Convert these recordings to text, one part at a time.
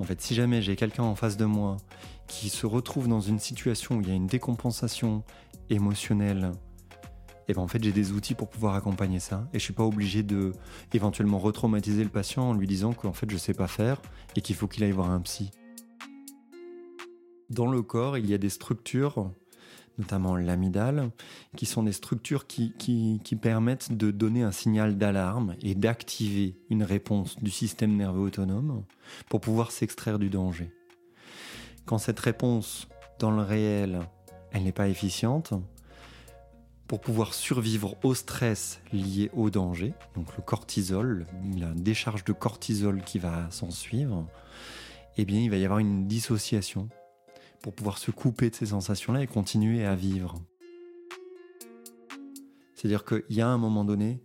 En fait, si jamais j'ai quelqu'un en face de moi qui se retrouve dans une situation où il y a une décompensation émotionnelle, eh ben en fait j'ai des outils pour pouvoir accompagner ça et je suis pas obligé de éventuellement retraumatiser le patient en lui disant qu'en fait je sais pas faire et qu'il faut qu'il aille voir un psy. Dans le corps, il y a des structures notamment l'amidale, qui sont des structures qui, permettent de donner un signal d'alarme et d'activer une réponse du système nerveux autonome pour pouvoir s'extraire du danger. Quand cette réponse, dans le réel, elle n'est pas efficiente, pour pouvoir survivre au stress lié au danger, donc le cortisol, la décharge de cortisol qui va s'en suivre, eh bien il va y avoir une dissociation pour pouvoir se couper de ces sensations-là et continuer à vivre. C'est-à-dire qu'il y a un moment donné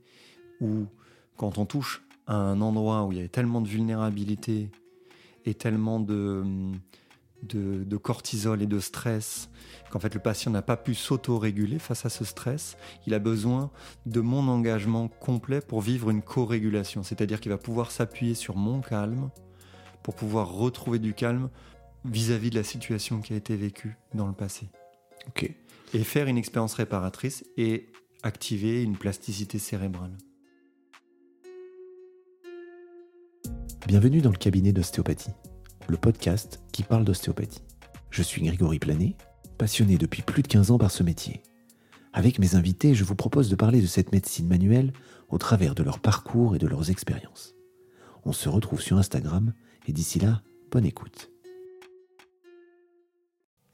où, quand on touche à un endroit où il y a tellement de vulnérabilité et tellement de, de, cortisol et de stress, qu'en fait le patient n'a pas pu s'auto-réguler face à ce stress, il a besoin de mon engagement complet pour vivre une co-régulation. C'est-à-dire qu'il va pouvoir s'appuyer sur mon calme pour pouvoir retrouver du calme vis-à-vis de la situation qui a été vécue dans le passé. Ok. Et faire une expérience réparatrice et activer une plasticité cérébrale. Bienvenue dans le cabinet d'ostéopathie, le podcast qui parle d'ostéopathie. Je suis Grégory Planet, passionné depuis plus de 15 ans par ce métier. Avec mes invités, je vous propose de parler de cette médecine manuelle au travers de leur parcours et de leurs expériences. On se retrouve sur Instagram et d'ici là, bonne écoute.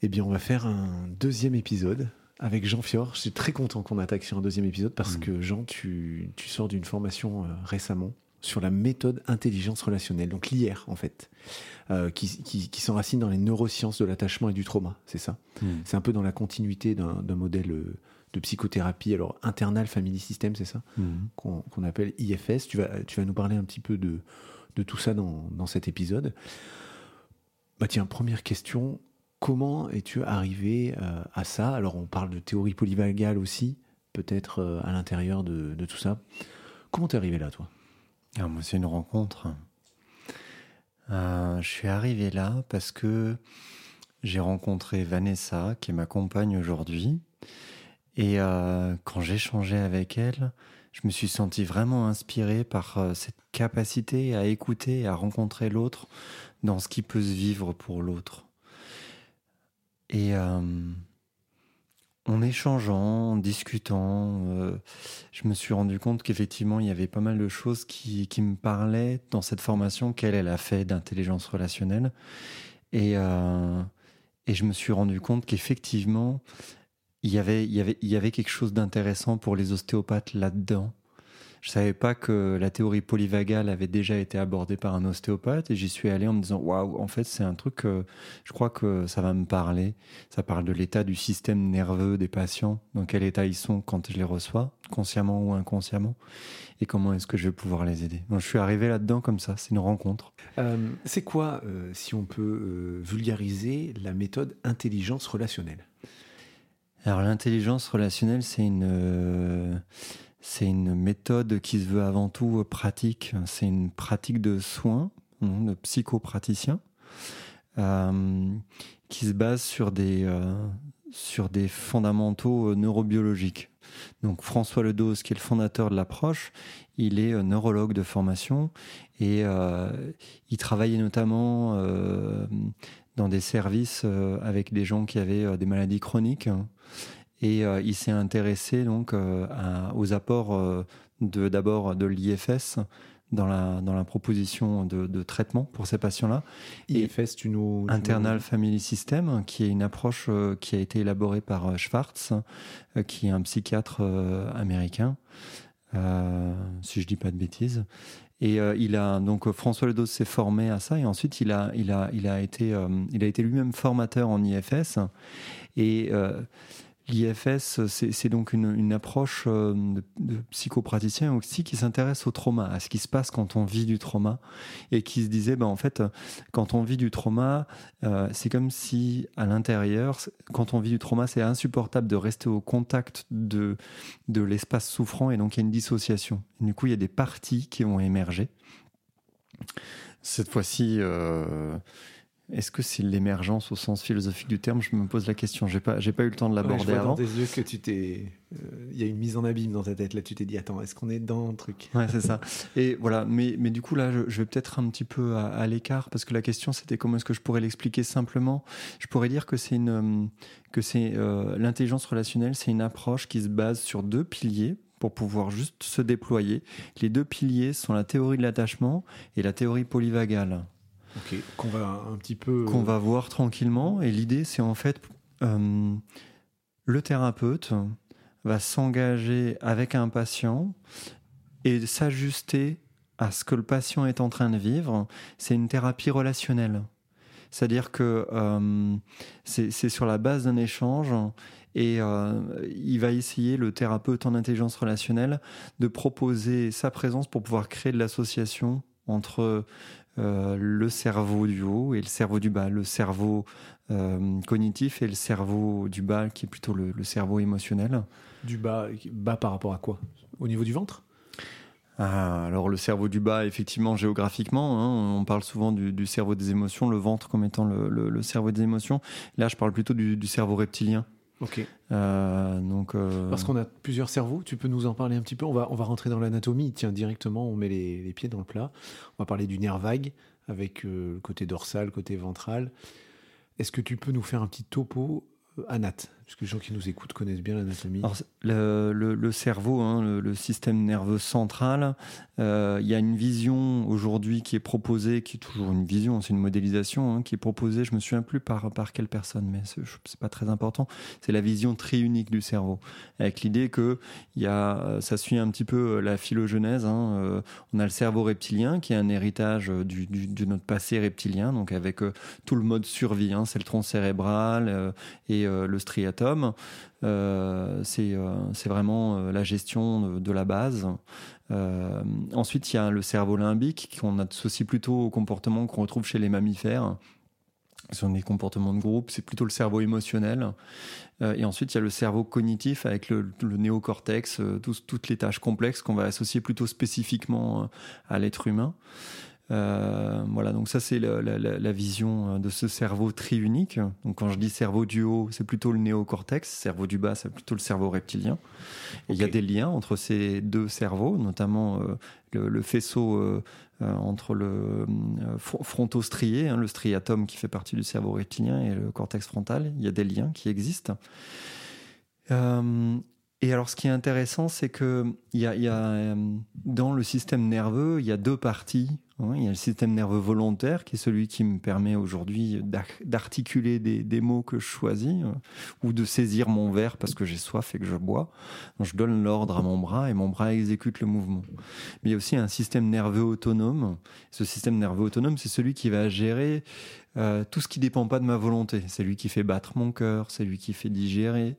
Eh bien, on va faire un deuxième épisode avec Jean Fior. Je suis très content qu'on attaque sur un deuxième épisode parce mm. que Jean, tu, sors d'une formation euh, récemment sur la méthode intelligence relationnelle, donc l'IR en fait, euh, qui, s'enracine dans les neurosciences de l'attachement et du trauma, c'est ça? Mm. C'est un peu dans la continuité d'un modèle euh, de psychothérapie, alors internal family system, c'est ça? Mm. Qu'on appelle IFS. Tu vas, tu vas nous parler un petit peu de, de tout ça dans, dans cet épisode. Bah tiens, première question, Comment es-tu arrivé euh, à ça? Alors on parle de théorie polyvagale aussi, peut-être euh, à l'intérieur de, tout ça. Comment t'es arrivé là, toi? Ah, Moi, c'est une rencontre. Euh, je suis arrivé là parce que j'ai rencontré Vanessa, qui est ma compagne aujourd'hui. Et quand j'échangeais avec elle, je me suis senti vraiment inspiré par cette capacité à écouter à rencontrer l'autre dans ce qui peut se vivre pour l'autre. Et euh, en échangeant, en discutant, euh, je me suis rendu compte qu'effectivement, il y avait pas mal de choses qui, qui me parlaient dans cette formation qu'elle elle a fait d'intelligence relationnelle. Et, euh, et je me suis rendu compte qu'effectivement, il y avait, il y avait, il y avait quelque chose d'intéressant pour les ostéopathes là-dedans. Je savais pas que la théorie polyvagale avait déjà été abordée par un ostéopathe et j'y suis allé en me disant waouh, en fait, c'est un truc que je crois que ça va me parler. Ça parle de l'état du système nerveux des patients, dans quel état ils sont quand je les reçois, consciemment ou inconsciemment, et comment est-ce que je vais pouvoir les aider. Donc, je suis arrivé là-dedans comme ça, c'est une rencontre. Euh, c'est quoi, euh, si on peut euh, vulgariser, la méthode intelligence relationnelle? Alors, l'intelligence relationnelle, c'est une c'est une méthode qui se veut avant tout pratique. C'est une pratique de soins, hein, de psychopraticien, euh, qui se base sur des, euh, sur des fondamentaux euh, neurobiologiques. Donc François Ledos, qui est le fondateur de l'approche, il est neurologue de formation et il travaillait notamment dans des services avec des gens qui avaient des maladies chroniques. Hein, et euh, il s'est intéressé donc euh, aux apports euh, de d'abord de l'IFS dans la, dans la proposition de, de traitement pour ces patients-là. IFS, tu nous... Internal Family System, qui est une approche qui a été élaborée par Schwartz, qui est un psychiatre américain, si je dis pas de bêtises. Et il a donc François Ledos s'est formé à ça et ensuite il a il a il a été il a été lui-même formateur en IFS et L'IFS, c'est donc une, approche euh, de, psychopraticien aussi qui s'intéresse au trauma, à ce qui se passe quand on vit du trauma, et qui se disait, ben, en fait, quand on vit du trauma, euh, c'est comme si à l'intérieur, quand on vit du trauma, c'est insupportable de rester au contact de, de l'espace souffrant, et donc il y a une dissociation. du coup, il y a des parties qui vont émerger. Cette fois-ci, euh, est-ce que c'est l'émergence au sens philosophique du terme? Je me pose la question. J'ai pas, j'ai pas eu le temps de l'aborder ouais, avant. dans tes yeux que tu t'es, il y a une mise en abîme dans ta tête. Là, tu t'es dit, attends, est-ce qu'on est dans un truc? Ouais, c'est ça. Et voilà. Mais, mais du coup, là, je, je vais peut-être un petit peu à, à l'écart parce que la question, c'était comment est-ce que je pourrais l'expliquer simplement? Je pourrais dire que c'est une, que c'est euh, l'intelligence relationnelle, c'est une approche qui se base sur deux piliers pour pouvoir juste se déployer. Les deux piliers sont la théorie de l'attachement et la théorie polyvagale. Qu'on va un petit peu. qu'on va voir tranquillement. Et l'idée, c'est en fait, euh, le thérapeute va s'engager avec un patient et s'ajuster à ce que le patient est en train de vivre. C'est une thérapie relationnelle. C'est-à-dire que euh, c'est c'est sur la base d'un échange et euh, il va essayer, le thérapeute en intelligence relationnelle, de proposer sa présence pour pouvoir créer de l'association entre euh, le cerveau du haut et le cerveau du bas, le cerveau euh, cognitif et le cerveau du bas, qui est plutôt le, le cerveau émotionnel. Du bas, bas par rapport à quoi? Au niveau du ventre? Ah, alors le cerveau du bas, effectivement, géographiquement, hein, on parle souvent du, du, cerveau des émotions, le ventre comme étant le, le, le cerveau des émotions. Là, je parle plutôt du, du cerveau reptilien. Ok. Euh, donc, euh... Parce qu'on a plusieurs cerveaux, tu peux nous en parler un petit peu? On va, on va rentrer dans l'anatomie, tiens, directement, on met les, les, pieds dans le plat. On va parler du nerf vague, avec euh, le côté dorsal, le côté ventral. Est-ce que tu peux nous faire un petit topo Anat, parce que les gens qui nous écoutent connaissent bien l'anatomie. Le, le, cerveau, hein, le, système nerveux central, euh, il y a une vision aujourd'hui qui est proposée, qui est toujours une vision, c'est une modélisation hein, qui est proposée, je me souviens plus par, par quelle personne, mais c'est pas très important, c'est la vision triunique du cerveau, avec l'idée que y a, ça suit un petit peu la phylogenèse, hein, euh, on a le cerveau reptilien qui est un héritage du, du, de notre passé reptilien, donc avec euh, tout le mode survie, c'est le tronc cérébral euh, et euh, le striatum. Euh, c'est euh, vraiment la gestion de, la base. Euh, ensuite, il y a le cerveau limbique qu'on associe plutôt au comportement qu'on retrouve chez les mammifères. Ce sont des comportements de groupe, c'est plutôt le cerveau émotionnel. Euh, et ensuite, il y a le cerveau cognitif avec le, néocortex, euh, tout, toutes les tâches complexes qu'on va associer plutôt spécifiquement à l'être humain. Euh, voilà, donc ça c'est la, la, la, vision de ce cerveau triunique. Donc quand je dis cerveau du haut, c'est plutôt le néocortex, cerveau du bas, c'est plutôt le cerveau reptilien. Et il y a des liens entre ces deux cerveaux, notamment euh, le, le, faisceau euh, entre le frontostrié, hein, le striatum qui fait partie du cerveau reptilien, et le cortex frontal. Il y a des liens qui existent. Et alors, ce qui est intéressant, c'est que il y a, il y a, dans le système nerveux, il y a deux parties. Hein. Il y a le système nerveux volontaire, qui est celui qui me permet aujourd'hui d'articuler des, mots que je choisis, euh, ou de saisir mon verre parce que j'ai soif et que je bois. Je donne l'ordre à mon bras et mon bras exécute le mouvement. Mais il y a aussi un système nerveux autonome. Ce système nerveux autonome, c'est celui qui va gérer euh, tout ce qui dépend pas de ma volonté. C'est lui qui fait battre mon cœur, c'est lui qui fait digérer,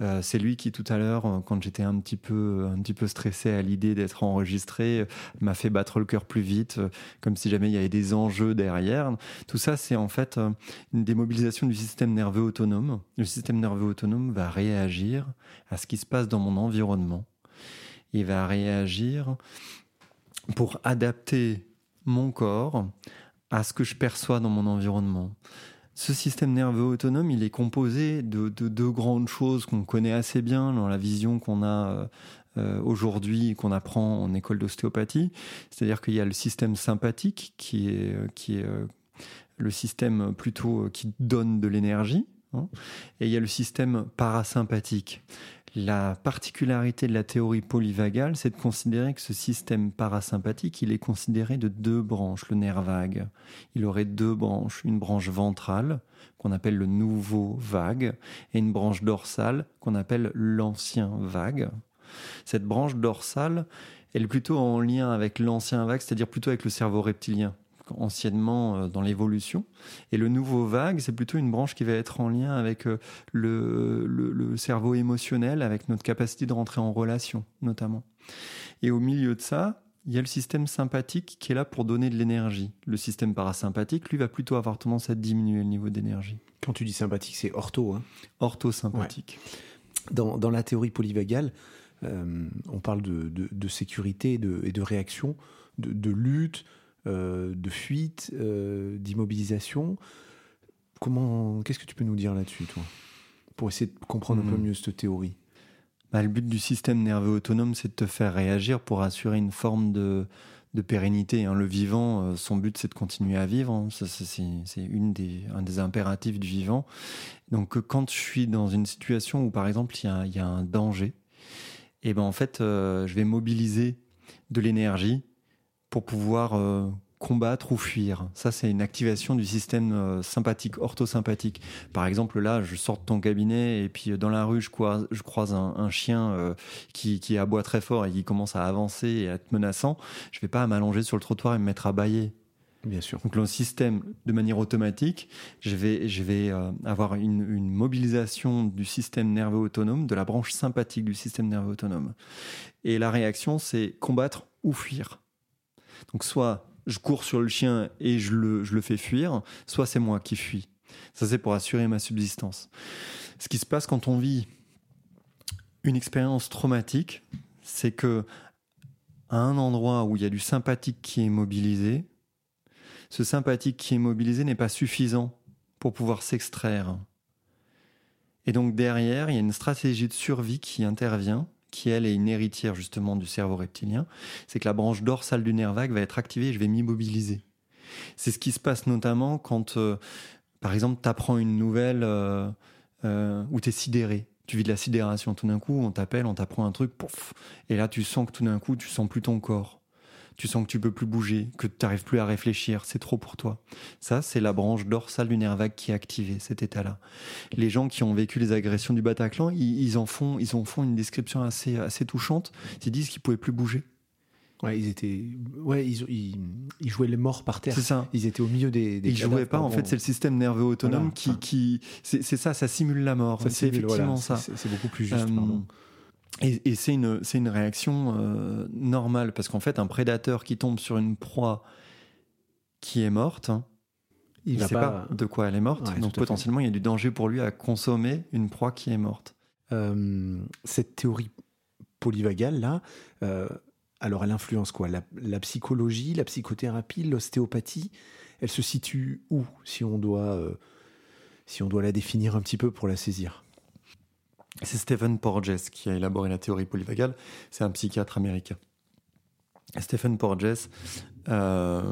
euh, c'est lui qui tout à l'heure, quand j'étais un petit peu un petit peu stressé à l'idée d'être enregistré, m'a fait battre le cœur plus vite, euh, comme si jamais il y avait des enjeux derrière. Tout ça, c'est en fait euh, une démobilisation du système nerveux autonome. Le système nerveux autonome va réagir à ce qui se passe dans mon environnement. Il va réagir pour adapter mon corps à ce que je perçois dans mon environnement. Ce système nerveux autonome, il est composé de, de deux grandes choses qu'on connaît assez bien dans la vision qu'on a euh, aujourd'hui, qu'on apprend en école d'ostéopathie. C'est-à-dire qu'il y a le système sympathique qui est, qui est euh, le système plutôt qui donne de l'énergie, et il y a le système parasympathique. La particularité de la théorie polyvagale, c'est de considérer que ce système parasympathique, il est considéré de deux branches, le nerf vague. Il aurait deux branches, une branche ventrale, qu'on appelle le nouveau vague, et une branche dorsale, qu'on appelle l'ancien vague. Cette branche dorsale, elle est plutôt en lien avec l'ancien vague, c'est-à-dire plutôt avec le cerveau reptilien anciennement dans l'évolution. Et le nouveau vague, c'est plutôt une branche qui va être en lien avec le, le, le, cerveau émotionnel, avec notre capacité de rentrer en relation, notamment. Et au milieu de ça, il y a le système sympathique qui est là pour donner de l'énergie. Le système parasympathique, lui, va plutôt avoir tendance à diminuer le niveau d'énergie. Quand tu dis sympathique, c'est ortho. Hein Ortho-sympathique. Ouais. Dans, dans, la théorie polyvagale, euh, on parle de, de, de sécurité et de, et de réaction, de, de lutte, de fuite, d'immobilisation. Comment, qu'est-ce que tu peux nous dire là-dessus, toi, pour essayer de comprendre un peu Hmm. mieux cette théorie? Bah, le but du système nerveux autonome, c'est de te faire réagir pour assurer une forme de, de pérennité. hein. Le vivant, euh, son but, c'est de continuer à vivre. hein. Ça, c'est c'est une des, un des impératifs du vivant. Donc, euh, quand je suis dans une situation où, par exemple, il y a, il y a un danger, et ben en fait, euh, je vais mobiliser de l'énergie pour pouvoir euh, combattre ou fuir. Ça, c'est une activation du système euh, sympathique, orthosympathique. Par exemple, là, je sors de ton cabinet et puis euh, dans la rue, je croise, je croise un, un chien euh, qui, qui aboie très fort et qui commence à avancer et à être menaçant. Je vais pas m'allonger sur le trottoir et me mettre à bailler. Bien sûr. Donc le système, de manière automatique, je vais, je vais avoir une, une mobilisation du système nerveux autonome, de la branche sympathique du système nerveux autonome. Et la réaction, c'est combattre ou fuir. Donc soit je cours sur le chien et je le, je le fais fuir, soit c'est moi qui fuis. Ça, c'est pour assurer ma subsistance. Ce qui se passe quand on vit une expérience traumatique, c'est que à un endroit où il y a du sympathique qui est mobilisé, ce sympathique qui est mobilisé n'est pas suffisant pour pouvoir s'extraire. Et donc derrière, il y a une stratégie de survie qui intervient, qui elle est une héritière justement du cerveau reptilien. C'est que la branche dorsale du nerf vague va être activée et je vais m'immobiliser. C'est ce qui se passe notamment quand, euh, par exemple, tu apprends une nouvelle euh, euh, où tu es sidéré. Tu vis de la sidération. Tout d'un coup, on t'appelle, on t'apprend un truc, pouf, et là, tu sens que tout d'un coup, tu sens plus ton corps tu sens que tu peux plus bouger, que tu n'arrives plus à réfléchir, c'est trop pour toi. Ça, c'est la branche dorsale du nerf vague qui est activée, cet état-là. Les gens qui ont vécu les agressions du Bataclan, ils, ils en font, ils en font une description assez, assez touchante. Ils disent qu'ils pouvaient plus bouger. Ouais, ils étaient. Ouais, ils, ils, ils jouaient les morts par terre. C'est ça. Ils étaient au milieu des. des Ils jouaient pas. En fait, c'est le système nerveux autonome Voilà. qui, qui c'est ça, ça simule la mort. C'est effectivement voilà, ça. c'est- beaucoup plus juste. Euh. Et, et c'est une, c'est une réaction euh, normale parce qu'en fait, un prédateur qui tombe sur une proie qui est morte, hein, il ne sait pas... de quoi elle est morte, Ouais, donc potentiellement il y a du danger pour lui à consommer une proie qui est morte. Euh, cette théorie polyvagale là, euh, alors elle influence quoi? La, la psychologie, la psychothérapie, l'ostéopathie. Elle se situe où si on doit si on doit la définir un petit peu pour la saisir? C'est Stephen Porges qui a élaboré la théorie polyvagale, c'est un psychiatre américain. Stephen Porges, euh,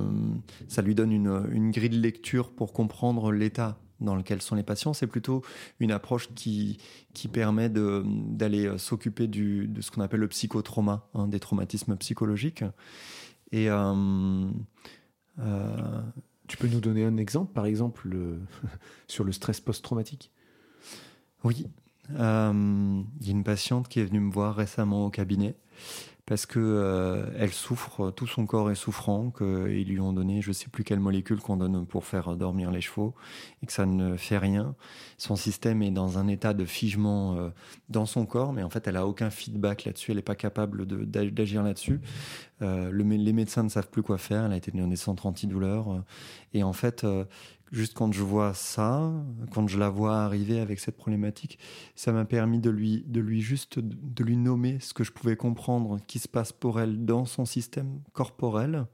ça lui donne une, une grille de lecture pour comprendre l'état dans lequel sont les patients. C'est plutôt une approche qui, qui permet d'aller euh, s'occuper de ce qu'on appelle le psychotrauma, hein, des traumatismes psychologiques. Et euh, euh, Tu peux nous donner un exemple, par exemple le- sur le stress post-traumatique? Oui. Euh, Il y a une patiente qui est venue me voir récemment au cabinet parce que euh, elle souffre, tout son corps est souffrant, qu'ils lui ont donné je sais plus quelle molécule qu'on donne pour faire dormir les chevaux et que ça ne fait rien. Son système est dans un état de figement euh, dans son corps, mais en fait elle a aucun feedback là-dessus, elle n'est pas capable d'agir là-dessus. Euh, les médecins ne savent plus quoi faire, elle a été donnée des centres antidouleurs et en fait juste quand je vois ça, quand je la vois arriver avec cette problématique, ça m'a permis de lui, de lui juste de, lui nommer ce que je pouvais comprendre qui se passe pour elle dans son système corporel.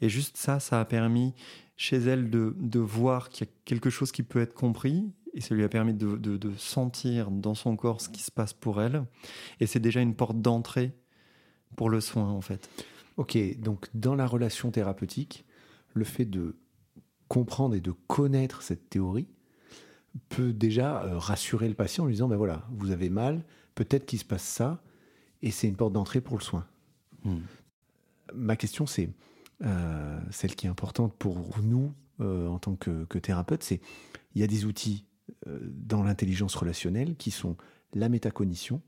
Et juste ça, ça a permis chez elle de, de voir qu'il y a quelque chose qui peut être compris. Et ça lui a permis de, de- de sentir dans son corps ce qui se passe pour elle. Et c'est déjà une porte d'entrée pour le soin, en fait. Ok, donc dans la relation thérapeutique, le fait de comprendre et de connaître cette théorie peut déjà euh, rassurer le patient en lui disant, ben voilà, vous avez mal, peut-être qu'il se passe ça, et c'est une porte d'entrée pour le soin. Hmm. Ma question, c'est euh, celle qui est importante pour nous euh, en tant que, que thérapeute, c'est il y a des outils euh, dans l'intelligence relationnelle qui sont la métacognition,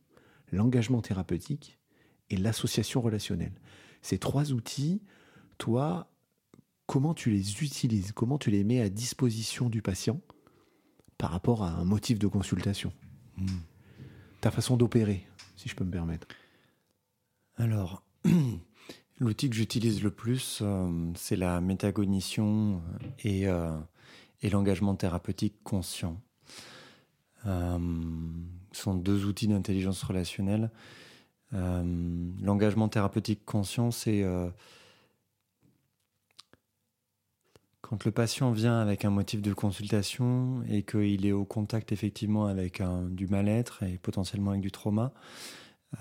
l'engagement thérapeutique et l'association relationnelle. Ces trois outils, toi, comment tu les utilises Comment tu les mets à disposition du patient par rapport à un motif de consultation Hmm. Ta façon d'opérer, si je peux me permettre. Alors, l'outil que j'utilise le plus, euh, c'est la métacognition et, euh, et l'engagement thérapeutique conscient. Euh, ce sont deux outils d'intelligence relationnelle. L'engagement thérapeutique conscient, c'est euh, quand le patient vient avec un motif de consultation et qu'il est au contact effectivement avec du mal-être et potentiellement avec du trauma,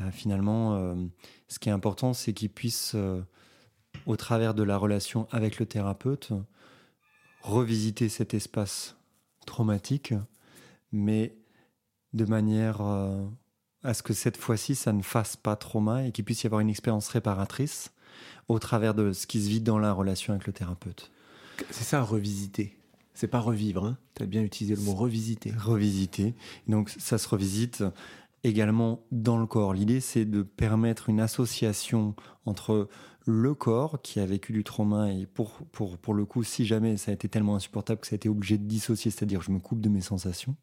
euh, finalement, euh, ce qui est important, c'est qu'il puisse, euh, au travers de la relation avec le thérapeute, revisiter cet espace traumatique, mais de manière à ce que cette fois-ci, ça ne fasse pas trauma et qu'il puisse y avoir une expérience réparatrice au travers de ce qui se vit dans la relation avec le thérapeute. C'est ça, revisiter. C'est pas revivre, hein tu as bien utilisé le mot revisiter. Revisiter. Donc ça se revisite également dans le corps. L'idée, c'est de permettre une association entre le corps qui a vécu du trauma et pour, pour, pour le coup, si jamais ça a été tellement insupportable que ça a été obligé de dissocier, c'est-à-dire je me coupe de mes sensations.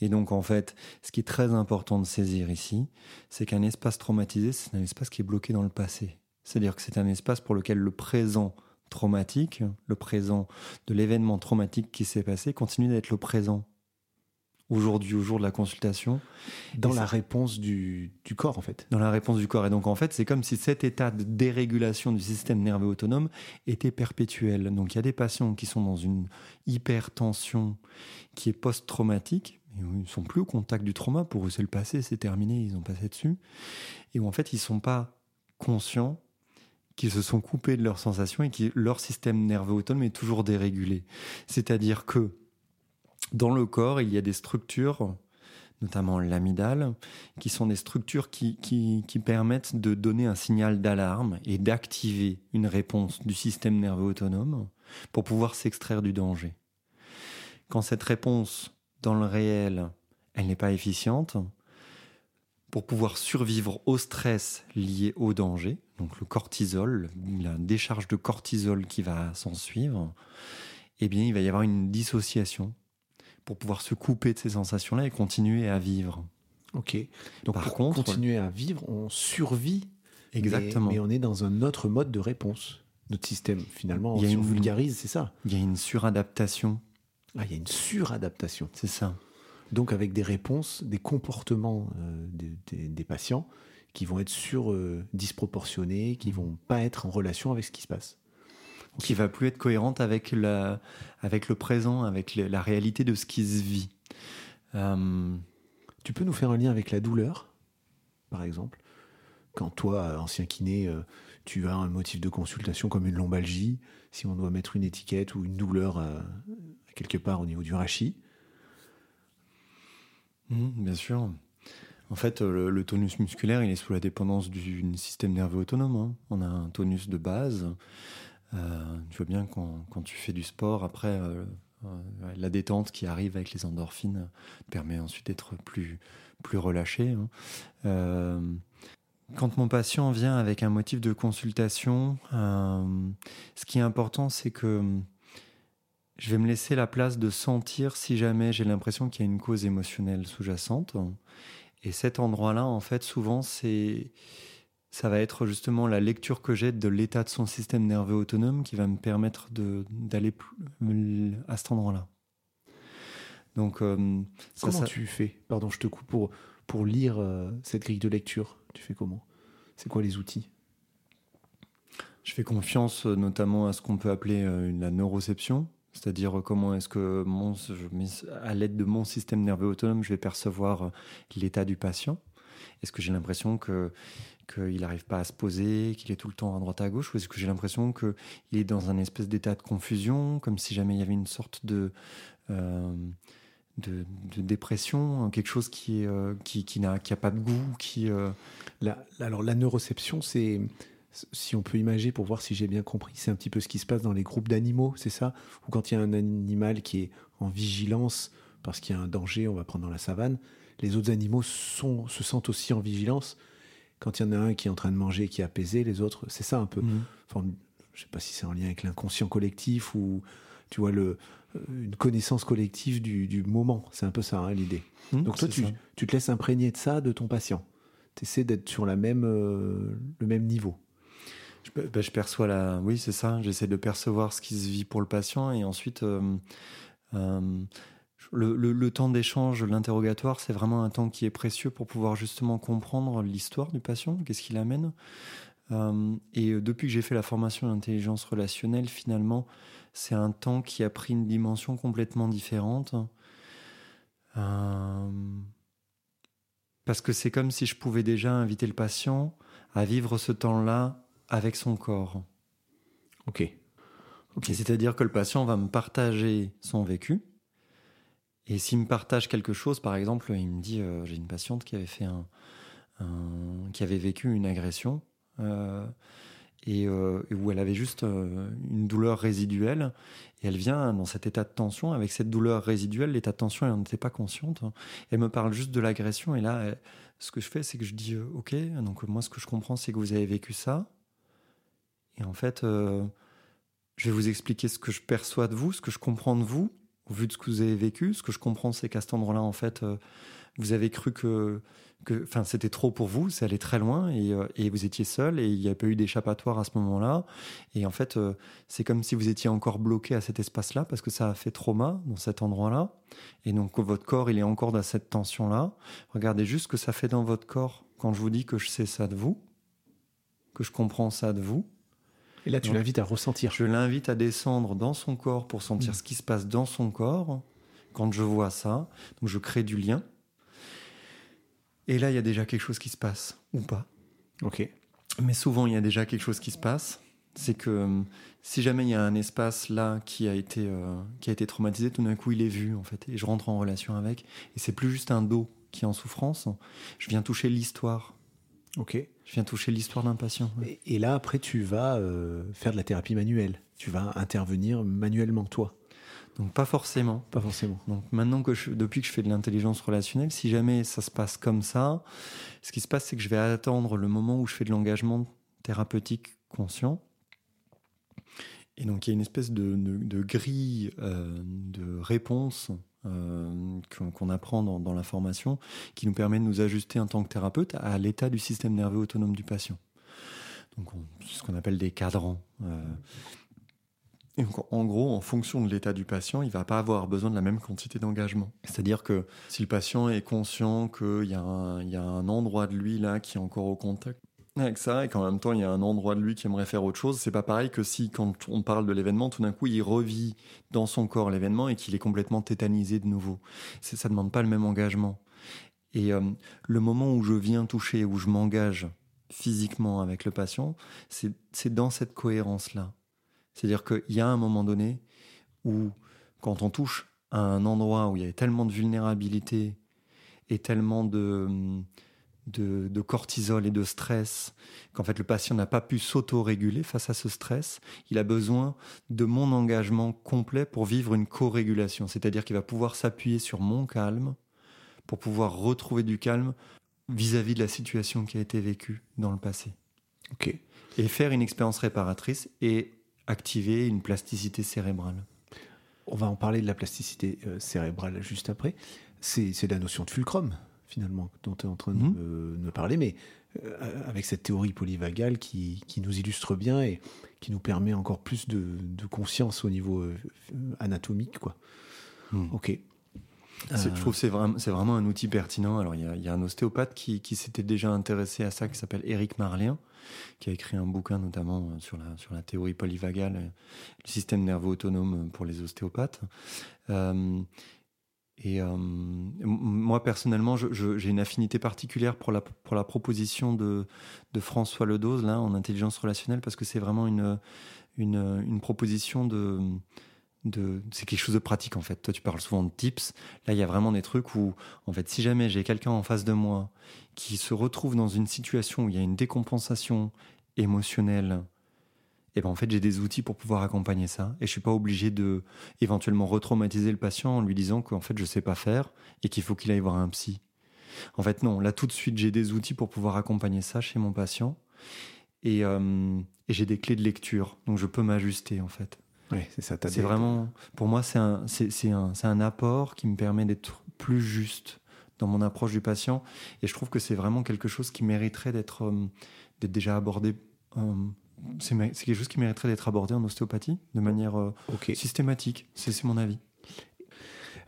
Et donc, en fait, ce qui est très important de saisir ici, c'est qu'un espace traumatisé, c'est un espace qui est bloqué dans le passé. C'est-à-dire que c'est un espace pour lequel le présent traumatique, le présent de l'événement traumatique qui s'est passé, continue d'être le présent aujourd'hui, au jour de la consultation. Dans la réponse du, du, corps, en fait. Dans la réponse du corps. Et donc, en fait, c'est comme si cet état de dérégulation du système nerveux autonome était perpétuel. Donc, il y a des patients qui sont dans une hypertension qui est post-traumatique. Ils ne sont plus au contact du trauma. Pour eux, c'est le passé, c'est terminé, ils ont passé dessus. Et où, en fait, ils ne sont pas conscients qui se sont coupés de leurs sensations et qui leur système nerveux autonome est toujours dérégulé. C'est-à-dire que dans le corps, il y a des structures, notamment l'amidale, qui sont des structures qui permettent de donner un signal d'alarme et d'activer une réponse du système nerveux autonome pour pouvoir s'extraire du danger. Quand cette réponse dans le réel, elle n'est pas efficiente, pour pouvoir survivre au stress lié au danger, donc le cortisol, la décharge de cortisol qui va s'en suivre, eh bien, il va y avoir une dissociation pour pouvoir se couper de ces sensations-là et continuer à vivre. Ok. Donc, Par pour contre, continuer à vivre, on survit. Exactement. Mais, on est dans un autre mode de réponse. Notre système, finalement, il y a une vulgarise, c'est ça. Il y a une suradaptation. Ah, il y a une suradaptation. C'est ça. Donc, avec des réponses, des comportements euh, des, patients qui vont être sur euh, disproportionnés, qui vont pas être en relation avec ce qui se passe qui va plus être cohérente avec, la, avec le présent, avec la réalité de ce qui se vit. Euh, tu peux nous faire un lien avec la douleur, par exemple? Quand toi, ancien kiné, tu as un motif de consultation comme une lombalgie, si on doit mettre une étiquette ou une douleur quelque part au niveau du rachis mmh, Bien sûr. En fait, le, tonus musculaire, il est sous la dépendance du système nerveux autonome. Hein. On a un tonus de base euh, tu vois bien quand, quand, tu fais du sport, après, euh, euh, la détente qui arrive avec les endorphines permet ensuite d'être plus, plus relâché. Hein. quand mon patient vient avec un motif de consultation, ce qui est important, c'est que je vais me laisser la place de sentir si jamais j'ai l'impression qu'il y a une cause émotionnelle sous-jacente. Et cet endroit-là, en fait, souvent, c'est ça va être justement la lecture que j'ai de l'état de son système nerveux autonome qui va me permettre d'aller à cet endroit-là. Donc, euh, comment tu fais? Pardon, je te coupe pour pour lire euh, cette grille de lecture. Tu fais comment? C'est quoi les outils? Je fais confiance euh, notamment à ce qu'on peut appeler la neuroception, c'est-à-dire comment est-ce que mon, à l'aide de mon système nerveux autonome, je vais percevoir l'état du patient? Est-ce que j'ai l'impression que qu'il n'arrive pas à se poser, qu'il est tout le temps à droite à gauche, ou est-ce que j'ai l'impression qu'il est dans un espèce d'état de confusion, comme si jamais il y avait une sorte de, euh, de, dépression, quelque chose qui, euh, qui, n'a qui a pas de goût qui, euh, Alors la neuroception, c'est, si on peut imaginer pour voir si j'ai bien compris, c'est un petit peu ce qui se passe dans les groupes d'animaux, c'est ça? Ou quand il y a un animal qui est en vigilance parce qu'il y a un danger, on va prendre dans la savane, les autres animaux sont, se sentent aussi en vigilance quand il y en a un qui est en train de manger, qui est apaisé, les autres, c'est ça un peu. Mhm. Enfin, je sais pas si c'est en lien avec l'inconscient collectif ou tu vois le euh, une connaissance collective du, moment. C'est un peu ça hein, l'idée. Mhm, Donc toi, tu, tu, te laisses imprégner de ça de ton patient. Tu essaies d'être sur la même, euh, le même niveau. Je, bah, je, perçois la. Oui, c'est ça. J'essaie de percevoir ce qui se vit pour le patient et ensuite. Le, temps d'échange, l'interrogatoire, c'est vraiment un temps qui est précieux pour pouvoir justement comprendre l'histoire du patient, qu'est-ce qu'il amène. et depuis que j'ai fait la formation d'intelligence relationnelle, finalement, c'est un temps qui a pris une dimension complètement différente. parce que c'est comme si je pouvais déjà inviter le patient à vivre ce temps-là avec son corps. Ok. C'est-à-dire que le patient va me partager son vécu. Et s'il me partage quelque chose, par exemple, il me dit euh, j'ai une patiente qui avait fait un, qui avait vécu une agression euh, et euh, où elle avait juste une douleur résiduelle et elle vient dans cet état de tension avec cette douleur résiduelle, l'état de tension elle n'en était pas consciente. Elle me parle juste de l'agression et là ce que je fais c'est que je dis ok donc moi ce que je comprends c'est que vous avez vécu ça et en fait je vais vous expliquer ce que je perçois de vous, ce que je comprends de vous, au vu de ce que vous avez vécu. Ce que je comprends, c'est qu'à cet endroit-là, en fait, euh, vous avez cru que, c'était trop pour vous, c'est allé très loin et, euh, et, vous étiez seul et il n'y a pas eu d'échappatoire à ce moment-là. Et en fait, euh, c'est comme si vous étiez encore bloqué à cet espace-là parce que ça a fait trauma dans cet endroit-là. Et donc, votre corps, il est encore dans cette tension-là. Regardez juste ce que ça fait dans votre corps quand je vous dis que je sais ça de vous, que je comprends ça de vous et là, tu l'invites à ressentir. Je l'invite à descendre dans son corps pour sentir mm. ce qui se passe dans son corps. Quand je vois ça, donc je crée du lien. Et là, il y a déjà quelque chose qui se passe, ou pas. Ok. Mais souvent, il y a déjà quelque chose qui se passe. C'est que euh, si jamais il y a un espace là qui a été, euh, qui a été traumatisé, tout d'un coup, il est vu, en fait. Et je rentre en relation avec. Et c'est plus juste un dos qui est en souffrance. Je viens toucher l'histoire Ok. Je viens toucher l'histoire d'un patient. Et, là, après, tu vas euh, faire de la thérapie manuelle. Tu vas intervenir manuellement, toi. Donc pas forcément. Pas forcément. Donc maintenant que je, depuis que je fais de l'intelligence relationnelle, si jamais ça se passe comme ça, ce qui se passe, c'est que je vais attendre le moment où je fais de l'engagement thérapeutique conscient. Et donc il y a une espèce de, grille euh, de réponse euh, qu'on apprend dans, la formation, qui nous permet de nous ajuster en tant que thérapeute à l'état du système nerveux autonome du patient. Donc, ce qu'on appelle des cadrans. Euh. et en gros, en fonction de l'état du patient, il va pas avoir besoin de la même quantité d'engagement. C'est-à-dire que si le patient est conscient qu'il y, y, a un endroit de lui là qui est encore au contact avec ça et qu'en même temps il y a un endroit de lui qui aimerait faire autre chose, c'est pas pareil que si quand on parle de l'événement, tout d'un coup il revit dans son corps l'événement et qu'il est complètement tétanisé de nouveau. Ça demande pas le même engagement. Et euh, le moment où je viens toucher, où je m'engage physiquement avec le patient, c'est dans cette cohérence-là. C'est-à-dire qu'il y a un moment donné où, quand on touche à un endroit où il y a tellement de vulnérabilité et tellement de, de, cortisol et de stress, qu'en fait le patient n'a pas pu s'auto-réguler face à ce stress, il a besoin de mon engagement complet pour vivre une co-régulation, c'est-à-dire qu'il va pouvoir s'appuyer sur mon calme pour pouvoir retrouver du calme vis-à-vis de la situation qui a été vécue dans le passé. Et faire une expérience réparatrice et activer une plasticité cérébrale. On va en parler de la plasticité euh, cérébrale juste après. C'est la notion de fulcrum finalement, dont tu es en train de, mhm. me, parler, mais euh, avec cette théorie polyvagale qui, qui, nous illustre bien et qui nous permet encore plus de, de conscience au niveau euh, anatomique. Quoi. Mhm. Ok. Je trouve que c'est vraiment, vraiment, un outil pertinent. Alors, il y a, y a un ostéopathe qui, qui s'était déjà intéressé à ça, qui s'appelle Éric Marlien, qui a écrit un bouquin notamment euh, sur la, sur la théorie polyvagale, le système nerveux autonome pour les ostéopathes. Euh, et euh, moi, personnellement, j'ai une affinité particulière pour la, pour la proposition de, de François Ledoz, là, en intelligence relationnelle, parce que c'est vraiment une, une, une, proposition de. de c'est quelque chose de pratique, en fait. Toi, tu parles souvent de tips. Là, il y a vraiment des trucs où, en fait, si jamais j'ai quelqu'un en face de moi qui se retrouve dans une situation où il y a une décompensation émotionnelle, et ben en fait j'ai des outils pour pouvoir accompagner ça et je suis pas obligé de éventuellement retraumatiser le patient en lui disant qu'en fait je sais pas faire et qu'il faut qu'il aille voir un psy. En fait non, là tout de suite j'ai des outils pour pouvoir accompagner ça chez mon patient et, euh, et j'ai des clés de lecture donc je peux m'ajuster en fait. Oui, c'est ça. C'est vraiment pour moi c'est un c'est un c'est un apport qui me permet d'être plus juste dans mon approche du patient et je trouve que c'est vraiment quelque chose qui mériterait d'être euh, d'être déjà abordé euh, c'est quelque chose qui mériterait d'être abordé en ostéopathie de manière euh, systématique. C'est mon avis.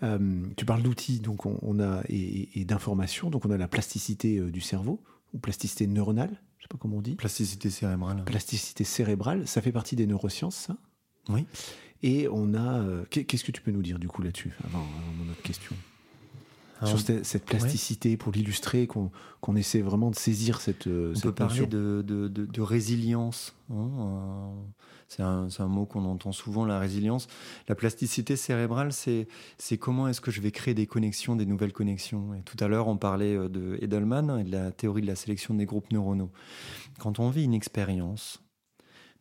Euh, tu parles d'outils donc on, a et, d'informations donc on a la plasticité euh, du cerveau ou plasticité neuronale Je sais pas comment on dit. Plasticité cérébrale. Plasticité cérébrale, ça fait partie des neurosciences, ça? Oui. Et on a. qu'est- Qu'est-ce que tu peux nous dire du coup là-dessus, avant, avant mon autre question Alors, Sur cette, cette plasticité, pour l'illustrer, qu'on essaie vraiment de saisir cette. euh, On cette peut parler de, de- de- de résilience. hein, euh, c'est un, un mot qu'on entend souvent, la résilience. La plasticité cérébrale, c'est c'est comment est-ce que je vais créer des connexions, des nouvelles connexions. Et tout à l'heure, on parlait euh, de Edelman et de la théorie de la sélection des groupes neuronaux. Quand on vit une expérience,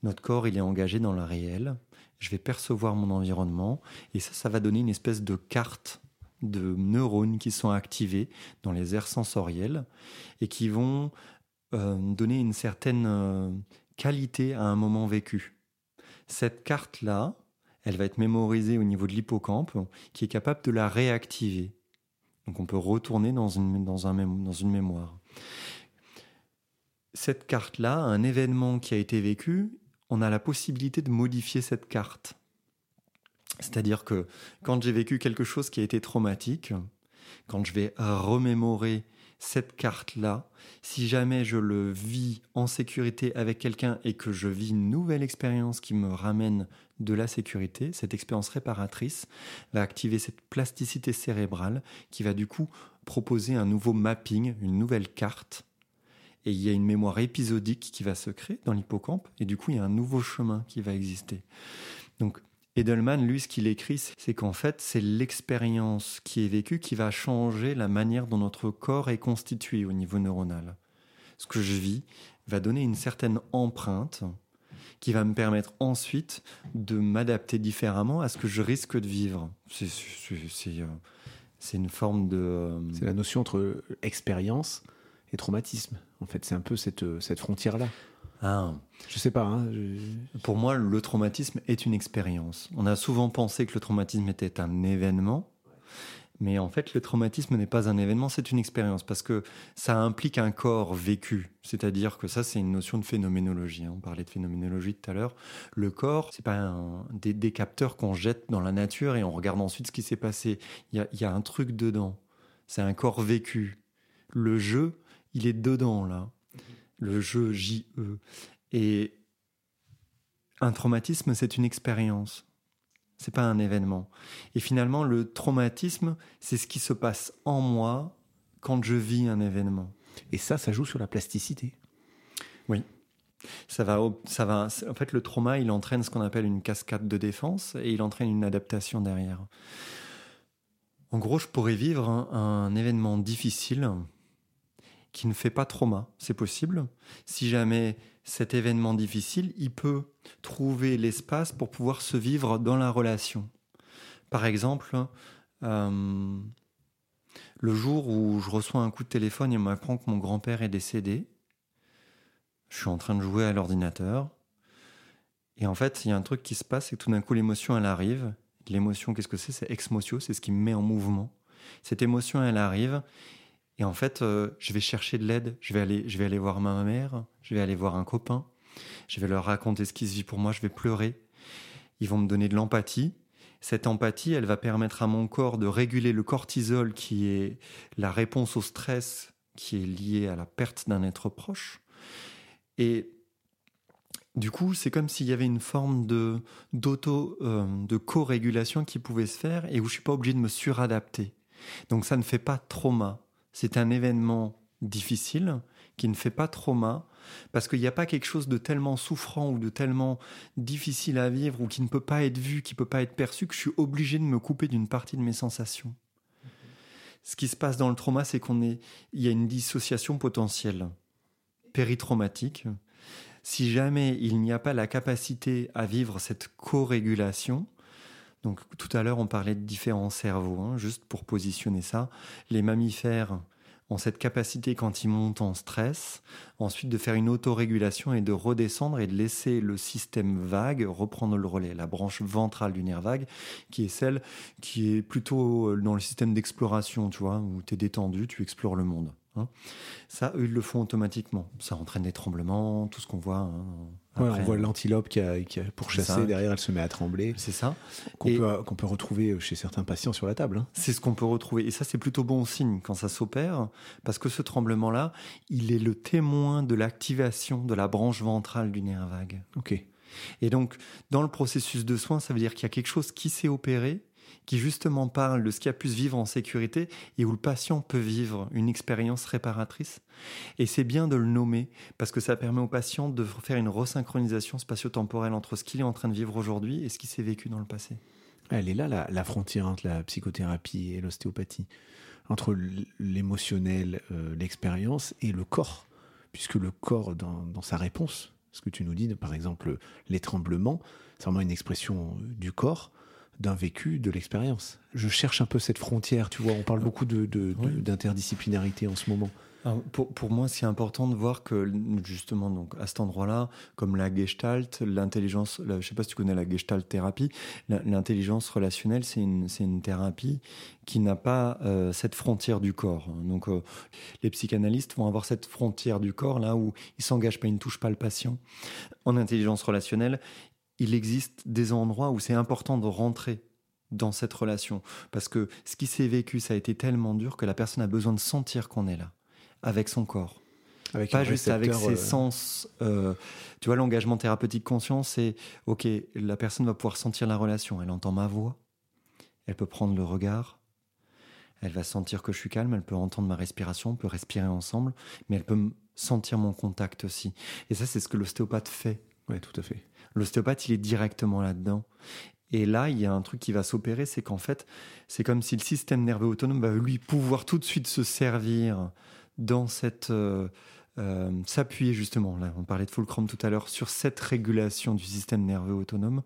notre corps, il est engagé dans la réelle. Je vais percevoir mon environnement et ça, ça va donner une espèce de carte de neurones qui sont activés dans les aires sensorielles et qui vont euh, donner une certaine euh, qualité à un moment vécu. Cette carte-là, elle va être mémorisée au niveau de l'hippocampe, qui est capable de la réactiver. Donc on peut retourner dans une, dans une mémoire. Cette carte-là, un événement qui a été vécu, on a la possibilité de modifier cette carte. C'est-à-dire que quand j'ai vécu quelque chose qui a été traumatique, quand je vais remémorer cette carte-là, si jamais je le vis en sécurité avec quelqu'un et que je vis une nouvelle expérience qui me ramène de la sécurité, cette expérience réparatrice va activer cette plasticité cérébrale qui va du coup proposer un nouveau mapping, une nouvelle carte. Et il y a une mémoire épisodique qui va se créer dans l'hippocampe et du coup il y a un nouveau chemin qui va exister. Donc Edelman, lui, ce qu'il écrit, c'est qu'en fait, c'est l'expérience qui est vécue qui va changer la manière dont notre corps est constitué au niveau neuronal. Ce que je vis va donner une certaine empreinte qui va me permettre ensuite de m'adapter différemment à ce que je risque de vivre. C'est- euh, une forme de... euh, C'est la notion entre expérience et traumatisme. En fait, c'est un peu cette, euh, cette frontière-là. Ah, Je sais pas. hein, je- Pour moi, le traumatisme est une expérience. On a souvent pensé que le traumatisme était un événement, mais en fait, le traumatisme n'est pas un événement, c'est une expérience, parce que ça implique un corps vécu. C'est-à-dire que ça, c'est une notion de phénoménologie. hein. On parlait de phénoménologie tout à l'heure. Le corps, c'est pas un- des, des capteurs qu'on jette dans la nature et on regarde ensuite ce qui s'est passé. Il y a, il y a un truc dedans. C'est un corps vécu. Le jeu, il est dedans, là. Le jeu J-E. Et un traumatisme, c'est une expérience. C'est pas un événement. Et finalement, le traumatisme, c'est ce qui se passe en moi quand je vis un événement. Et ça, ça joue sur la plasticité. Ça va, ça va. En fait, le trauma, il entraîne ce qu'on appelle une cascade de défense et il entraîne une adaptation derrière. En gros, je pourrais vivre un, un événement difficile qui ne fait pas trauma. C'est possible. Si jamais cet événement difficile, il peut trouver l'espace pour pouvoir se vivre dans la relation. Par exemple, euh, le jour où je reçois un coup de téléphone et on m'apprend que mon grand-père est décédé, je suis en train de jouer à l'ordinateur. Et en fait, il y a un truc qui se passe, c'est que tout d'un coup, l'émotion, elle arrive. L'émotion, qu'est-ce que c'est? C'est ex-motio, c'est ce qui me met en mouvement. Cette émotion, elle arrive. Et en fait, euh, je vais chercher de l'aide. Je vais aller, je vais aller voir ma mère. Je vais aller voir un copain. Je vais leur raconter ce qui se vit pour moi. Je vais pleurer. Ils vont me donner de l'empathie. Cette empathie, elle va permettre à mon corps de réguler le cortisol, qui est la réponse au stress qui est liée à la perte d'un être proche. Et du coup, c'est comme s'il y avait une forme de d'auto, euh, de co-régulation qui pouvait se faire et où je suis pas obligé de me suradapter. Donc ça ne fait pas trauma. C'est un événement difficile qui ne fait pas trauma parce qu'il n'y a pas quelque chose de tellement souffrant ou de tellement difficile à vivre ou qui ne peut pas être vu, qui peut pas être perçu que je suis obligé de me couper d'une partie de mes sensations. Ce qui se passe dans le trauma, c'est qu'on est, il y a une dissociation potentielle péritraumatique. Si jamais il n'y a pas la capacité à vivre cette co-régulation, donc tout à l'heure on parlait de différents cerveaux, hein, juste pour positionner ça, les mammifères ont cette capacité quand ils montent en stress, ensuite de faire une autorégulation et de redescendre et de laisser le système vague reprendre le relais, la branche ventrale du nerf vague, qui est celle qui est plutôt dans le système d'exploration, tu vois, où tu es détendu, tu explores le monde. hein. Ça, eux, ils le font automatiquement. Ça entraîne des tremblements, tout ce qu'on voit hein, on voit l'antilope qui a, qui a pourchassé, derrière elle se met à trembler. C'est ça. Qu'on peut, retrouver chez certains patients sur la table. Hein. C'est ce qu'on peut retrouver. Et ça, c'est plutôt bon signe quand ça s'opère, parce que ce tremblement-là, il est le témoin de l'activation de la branche ventrale du nerf vague. Ok. Et donc, dans le processus de soins, ça veut dire qu'il y a quelque chose qui s'est opéré, qui justement parle de ce qui a pu se vivre en sécurité et où le patient peut vivre une expérience réparatrice. Et c'est bien de le nommer parce que ça permet au patient de faire une resynchronisation spatio-temporelle entre ce qu'il est en train de vivre aujourd'hui et ce qui s'est vécu dans le passé. Elle est là, la, frontière entre la psychothérapie et l'ostéopathie, entre l'émotionnel, euh, l'expérience et le corps, puisque le corps, dans, dans sa réponse, ce que tu nous dis, par exemple, les tremblements, c'est vraiment une expression du corps d'un vécu, de l'expérience. Je cherche un peu cette frontière, tu vois, on parle beaucoup d'interdisciplinarité de, en ce moment. pour, pour, moi, c'est important de voir que justement, donc à cet endroit-là, comme la gestalt, l'intelligence, je ne sais pas si tu connais la gestalt thérapie, l'intelligence relationnelle, c'est une, une, thérapie qui n'a pas euh, cette frontière du corps. Donc, euh, les psychanalystes vont avoir cette frontière du corps là où ils s'engagent pas, ils ne touchent pas le patient. En intelligence relationnelle, il existe des endroits où c'est important de rentrer dans cette relation. Parce que ce qui s'est vécu, ça a été tellement dur que la personne a besoin de sentir qu'on est là, avec son corps. Avec pas juste avec ses euh, sens. Euh, tu vois, l'engagement thérapeutique conscient, c'est OK, la personne va pouvoir sentir la relation. Elle entend ma voix, elle peut prendre le regard, elle va sentir que je suis calme, elle peut entendre ma respiration, on peut respirer ensemble, mais elle peut sentir mon contact aussi. Et ça, c'est ce que l'ostéopathe fait. Oui, tout à fait. L'ostéopathe, il est directement là-dedans. Et là, il y a un truc qui va s'opérer, c'est qu'en fait, c'est comme si le système nerveux autonome va lui pouvoir tout de suite se servir dans cette euh, euh, s'appuyer justement. Là, on parlait de Fulcrum tout à l'heure sur cette régulation du système nerveux autonome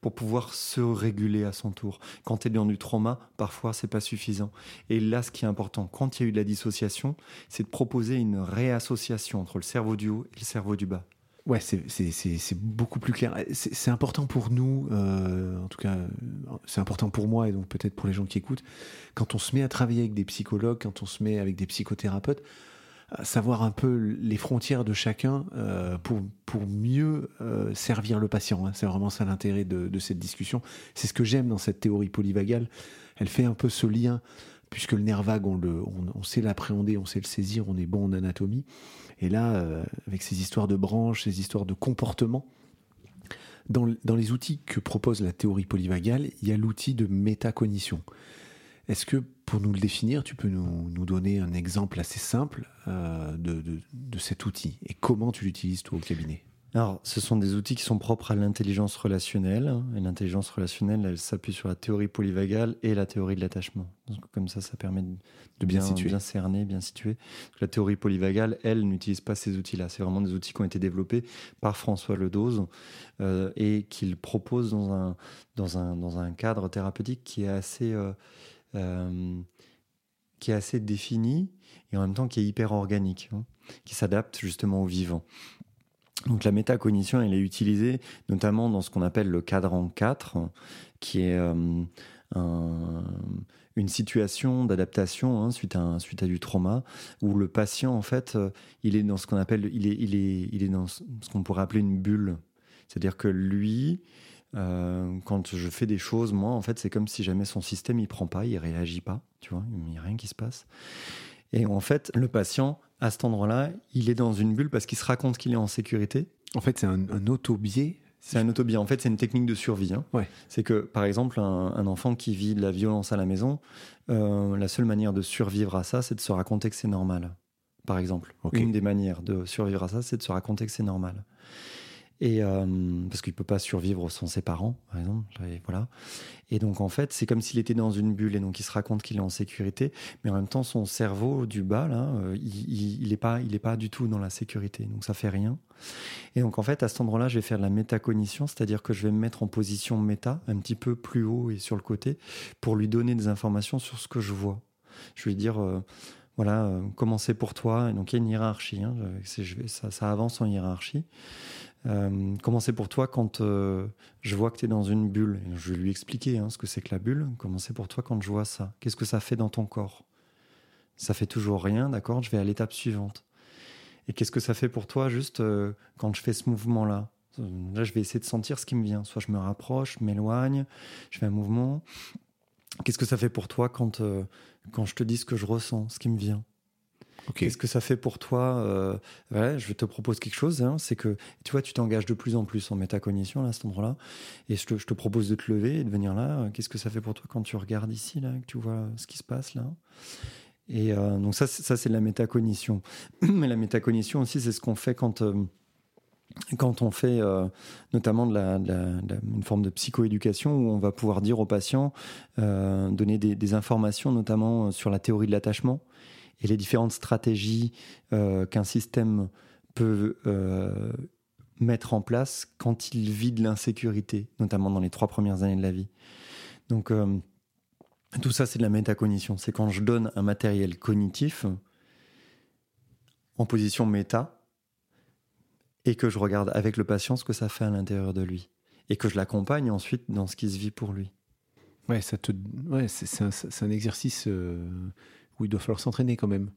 pour pouvoir se réguler à son tour. Quand tu es dans du trauma, parfois c'est pas suffisant. Et là, ce qui est important, quand il y a eu de la dissociation, c'est de proposer une réassociation entre le cerveau du haut et le cerveau du bas. Ouais, c'est beaucoup plus clair. C'est important pour nous, euh, en tout cas, c'est important pour moi et donc peut-être pour les gens qui écoutent, quand on se met à travailler avec des psychologues, quand on se met avec des psychothérapeutes, à savoir un peu les frontières de chacun euh, pour, pour mieux euh, servir le patient. Hein. C'est vraiment ça l'intérêt de, de, cette discussion. C'est ce que j'aime dans cette théorie polyvagale. Elle fait un peu ce lien, puisque le nerf vague, on, sait l'appréhender, on sait le saisir, on est bon en anatomie. Et là, euh, avec ces histoires de branches, ces histoires de comportement, dans, les outils que propose la théorie polyvagale, il y a l'outil de métacognition. Est-ce que pour nous le définir, tu peux nous, donner un exemple assez simple euh, de, cet outil? Et comment tu l'utilises toi au cabinet? Alors, ce sont des outils qui sont propres à l'intelligence relationnelle. Et l'intelligence relationnelle, elle s'appuie sur la théorie polyvagale et la théorie de l'attachement. Comme ça, ça permet de, bien, bien, cerner, bien situer. La théorie polyvagale, elle, n'utilise pas ces outils-là. C'est vraiment des outils qui ont été développés par François Ledose euh, et qu'il propose dans un, dans, un, dans un cadre thérapeutique qui est assez... Euh, euh, qui est assez défini et en même temps qui est hyper organique, hein, qui s'adapte justement au vivant. Donc la métacognition, elle est utilisée notamment dans ce qu'on appelle le cadran 4, qui est euh, une situation d'adaptation hein, suite, à, du trauma, où le patient, en fait, euh, il est dans ce qu'on appelle, il est dans ce qu'on pourrait appeler une bulle. C'est-à-dire que lui, euh, quand je fais des choses, moi, en fait, c'est comme si jamais son système, il prend pas, il réagit pas, tu vois, il n'y a rien qui se passe. Et en fait, le patient, à cet endroit-là, il est dans une bulle parce qu'il se raconte qu'il est en sécurité. En fait, c'est un, un auto-biais. C'est un auto-biais. En fait, c'est une technique de survie. Hein. Ouais. C'est que, par exemple, un, enfant qui vit de la violence à la maison, euh, la seule manière de survivre à ça, c'est de se raconter que c'est normal. Par exemple, une des manières de survivre à ça, c'est de se raconter que c'est normal. Et euh, parce qu'il peut pas survivre sans ses parents, par exemple. Et voilà. Et donc en fait, c'est comme s'il était dans une bulle et donc il se raconte qu'il est en sécurité, mais en même temps son cerveau du bas là, euh, il, il, est pas, il est pas du tout dans la sécurité. Donc ça fait rien. Et donc en fait, à cet endroit-là, je vais faire de la métacognition, c'est-à-dire que je vais me mettre en position méta, un petit peu plus haut et sur le côté, pour lui donner des informations sur ce que je vois. Je vais dire. Euh, voilà, euh, comment pour toi. Et donc il y a une hiérarchie, hein, ça, avance en hiérarchie. Euh, comment c'est pour toi quand euh, je vois que tu es dans une bulle? Je vais lui expliquer hein, ce que c'est que la bulle. Comment c'est pour toi quand je vois ça? Qu'est-ce que ça fait dans ton corps? Ça fait toujours rien, d'accord? Je vais à l'étape suivante. Et qu'est-ce que ça fait pour toi juste euh, quand je fais ce mouvement-là? Là, je vais essayer de sentir ce qui me vient. Soit je me rapproche, je m'éloigne, je fais un mouvement. Qu'est-ce que ça fait pour toi quand, quand je te dis ce que je ressens, ce qui me vient? Qu'est-ce que ça fait pour toi euh, Je te propose quelque chose, hein, c'est que tu vois, tu t'engages de plus en plus en métacognition à cet endroit-là, et je te, propose de te lever et de venir là. Qu'est-ce que ça fait pour toi quand tu regardes ici, que tu vois ce qui se passe là? Et euh, donc ça, ça c'est de la métacognition. Mais la métacognition aussi, c'est ce qu'on fait quand euh, quand on fait euh, notamment une forme de psychoéducation où on va pouvoir dire aux patients, euh, donner des, informations notamment sur la théorie de l'attachement et les différentes stratégies euh, qu'un système peut euh, mettre en place quand il vit de l'insécurité, notamment dans les trois premières années de la vie. Donc euh, tout ça, c'est de la métacognition. C'est quand je donne un matériel cognitif en position méta et que je regarde avec le patient ce que ça fait à l'intérieur de lui et que je l'accompagne ensuite dans ce qui se vit pour lui. Ouais, te, ouais, c'est un, exercice où il doit falloir s'entraîner quand même.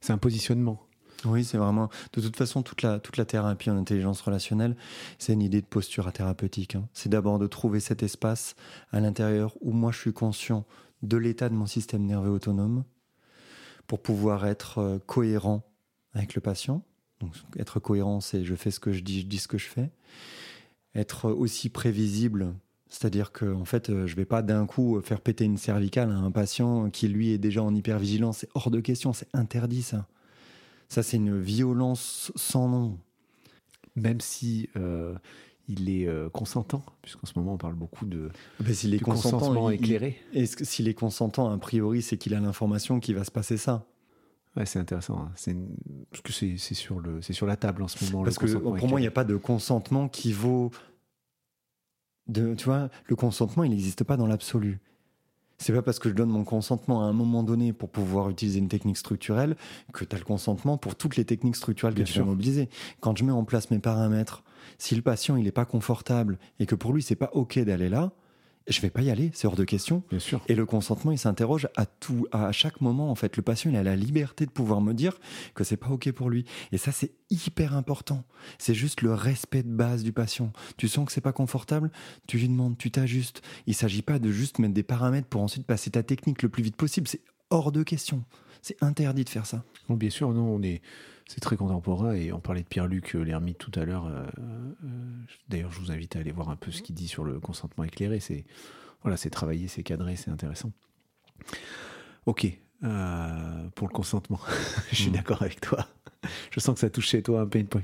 C'est un positionnement. Oui, c'est vraiment. De toute façon, toute la, toute la thérapie en intelligence relationnelle, c'est une idée de posture thérapeutique. Hein. C'est d'abord de trouver cet espace à l'intérieur où moi je suis conscient de l'état de mon système nerveux autonome pour pouvoir être euh, cohérent avec le patient. Donc, être cohérent, c'est je fais ce que je dis, je dis ce que je fais. Être aussi prévisible c'est-à-dire que en fait, euh, je vais pas d'un coup faire péter une cervicale à un patient qui lui est déjà en hypervigilance. C'est hors de question, c'est interdit ça. Ça, c'est une violence sans nom. Même si euh, il est euh, consentant, puisqu'en ce moment on parle beaucoup de, ben, s'il est consentant, consentement éclairé. Est-ce que s'il est consentant, a priori, c'est qu'il a l'information qu'il va se passer ça. Ouais, c'est intéressant. Hein. C'est une... Parce que c'est, c'est sur le, c'est sur la table en ce moment. Parce que pour moi, il n'y a pas de consentement qui vaut de, tu vois, le consentement, il n'existe pas dans l'absolu. C'est pas parce que je donne mon consentement à un moment donné pour pouvoir utiliser une technique structurelle que tu as le consentement pour toutes les techniques structurelles que tu vas mobiliser. Quand je mets en place mes paramètres, si le patient il n'est pas confortable et que pour lui c'est pas ok d'aller là, je vais pas y aller, c'est hors de question. Bien sûr. Et le consentement, il s'interroge à tout, à chaque moment en fait. Le patient, il a la liberté de pouvoir me dire que c'est pas ok pour lui. Et ça, c'est hyper important. C'est juste le respect de base du patient. Tu sens que c'est pas confortable, tu lui demandes, tu t'ajustes. Il s'agit pas de juste mettre des paramètres pour ensuite passer ta technique le plus vite possible. C'est hors de question. C'est interdit de faire ça. Bon, bien sûr, non, on est c'est très contemporain et on parlait de Pierre-Luc euh, l'ermite tout à l'heure. Euh, euh, d'ailleurs, je vous invite à aller voir un peu ce qu'il dit sur le consentement éclairé. C'est voilà, c'est travaillé, c'est cadré, c'est intéressant. Ok, pour le consentement, je suis mm. d'accord avec toi. je sens que ça touche chez toi un pain point.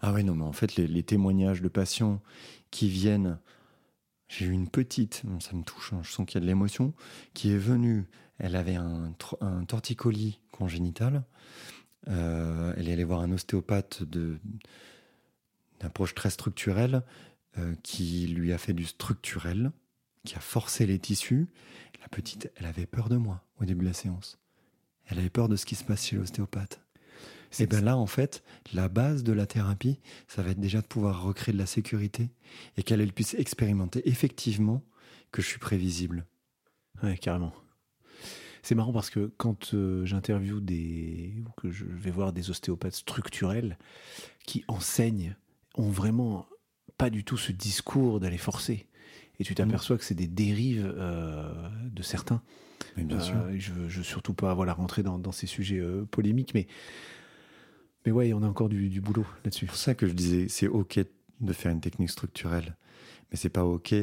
Ah ouais, non, mais en fait, les, témoignages de patients qui viennent. J'ai eu une petite, ça me touche, hein, je sens qu'il y a de l'émotion, qui est venue. Elle avait un, un torticolis congénital. Euh, elle est allée voir un ostéopathe d'approche très structurelle euh, qui lui a fait du structurel, qui a forcé les tissus. La petite, elle avait peur de moi au début de la séance. Elle avait peur de ce qui se passe chez l'ostéopathe. Et bien là, en fait, la base de la thérapie, ça va être déjà de pouvoir recréer de la sécurité et qu'elle puisse expérimenter effectivement que je suis prévisible. Ouais, carrément. C'est marrant parce que quand euh, j'interviewe des. ou que je vais voir des ostéopathes structurels qui enseignent, ont vraiment pas du tout ce discours d'aller forcer. Et tu t'aperçois que c'est des dérives euh, de certains. bien sûr. Euh, je veux, veux surtout pas voilà, rentrer dans, dans ces sujets polémiques, mais. Mais ouais, on a encore du, du boulot là-dessus. C'est pour ça que je disais, c'est ok de faire une technique structurelle, mais c'est pas ok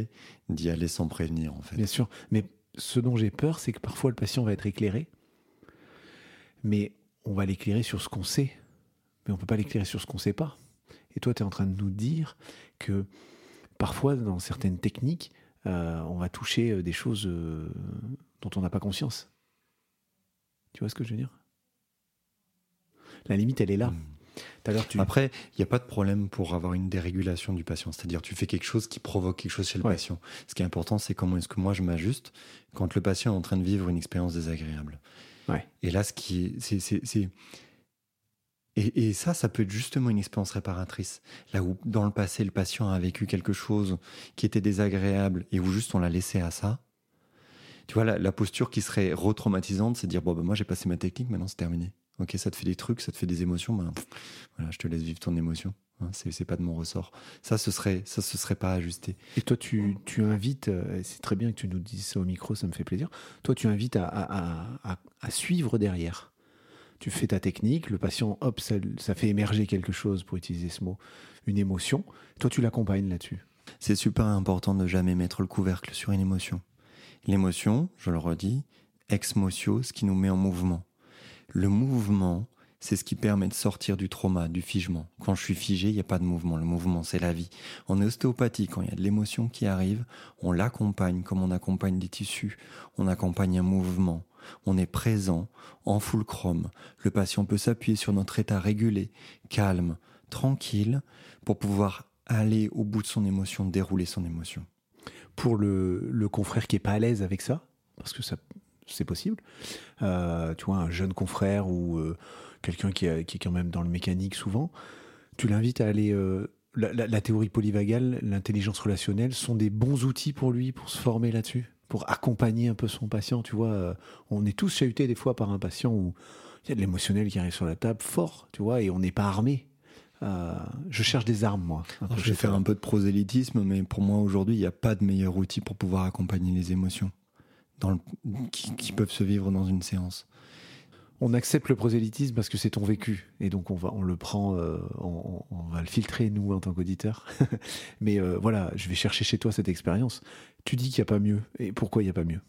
d'y aller sans prévenir en fait. Bien sûr, mais ce dont j'ai peur, c'est que parfois le patient va être éclairé, mais on va l'éclairer sur ce qu'on sait, mais on ne peut pas l'éclairer sur ce qu'on ne sait pas. Et toi, tu es en train de nous dire que parfois, dans certaines techniques, euh, on va toucher euh, des choses euh, dont on n'a pas conscience. Tu vois ce que je veux dire? La limite, elle est là. Après, il n'y a pas de problème pour avoir une dérégulation du patient. C'est-à-dire, tu fais quelque chose qui provoque quelque chose chez le patient. Ce qui est important, c'est comment est-ce que moi je m'ajuste quand le patient est en train de vivre une expérience désagréable. Et là, ce qui est, c'est, et, et, ça, ça peut être justement une expérience réparatrice. Là où, dans le passé, le patient a vécu quelque chose qui était désagréable et où juste on l'a laissé à ça. Tu vois, la, posture qui serait retraumatisante, c'est dire, bon, ben, moi j'ai passé ma technique, maintenant c'est terminé. Ok, ça te fait des trucs, ça te fait des émotions, ben, voilà, je te laisse vivre ton émotion. Hein, c'est pas de mon ressort. Ça, ce serait, ça, ce serait pas ajusté. Et toi, tu, tu invites, euh, c'est très bien que tu nous dises ça au micro, ça me fait plaisir. Toi, tu invites à, à, à, suivre derrière. Tu fais ta technique, le patient, hop, ça, ça, fait émerger quelque chose, pour utiliser ce mot, une émotion. Toi, tu l'accompagnes là-dessus. C'est super important de jamais mettre le couvercle sur une émotion. L'émotion, je le redis, ex motio, ce qui nous met en mouvement. Le mouvement, c'est ce qui permet de sortir du trauma, du figement. Quand je suis figé, il n'y a pas de mouvement. Le mouvement, c'est la vie. En ostéopathie, quand il y a de l'émotion qui arrive, on l'accompagne comme on accompagne des tissus. On accompagne un mouvement. On est présent, en full chrome. Le patient peut s'appuyer sur notre état régulé, calme, tranquille, pour pouvoir aller au bout de son émotion, dérouler son émotion. Pour le, confrère qui est pas à l'aise avec ça, parce que ça c'est possible, euh, tu vois, un jeune confrère ou euh, quelqu'un qui, est quand même dans le mécanique souvent, tu l'invites à aller. Euh, la, théorie polyvagale, l'intelligence relationnelle sont des bons outils pour lui pour se former là-dessus, pour accompagner un peu son patient. Tu vois, on est tous chahutés des fois par un patient où il y a de l'émotionnel qui arrive sur la table fort, tu vois, et on n'est pas armé. Euh, je cherche des armes, moi. je vais faire un peu de prosélytisme, mais pour moi, aujourd'hui, il n'y a pas de meilleur outil pour pouvoir accompagner les émotions dans qui, peuvent se vivre dans une séance. On accepte le prosélytisme parce que c'est ton vécu. Et donc on va on le prend euh, on, va le filtrer nous en tant qu'auditeur mais euh, voilà je vais chercher chez toi cette expérience. Tu dis qu'il n'y a pas mieux. Et pourquoi il n'y a pas mieux?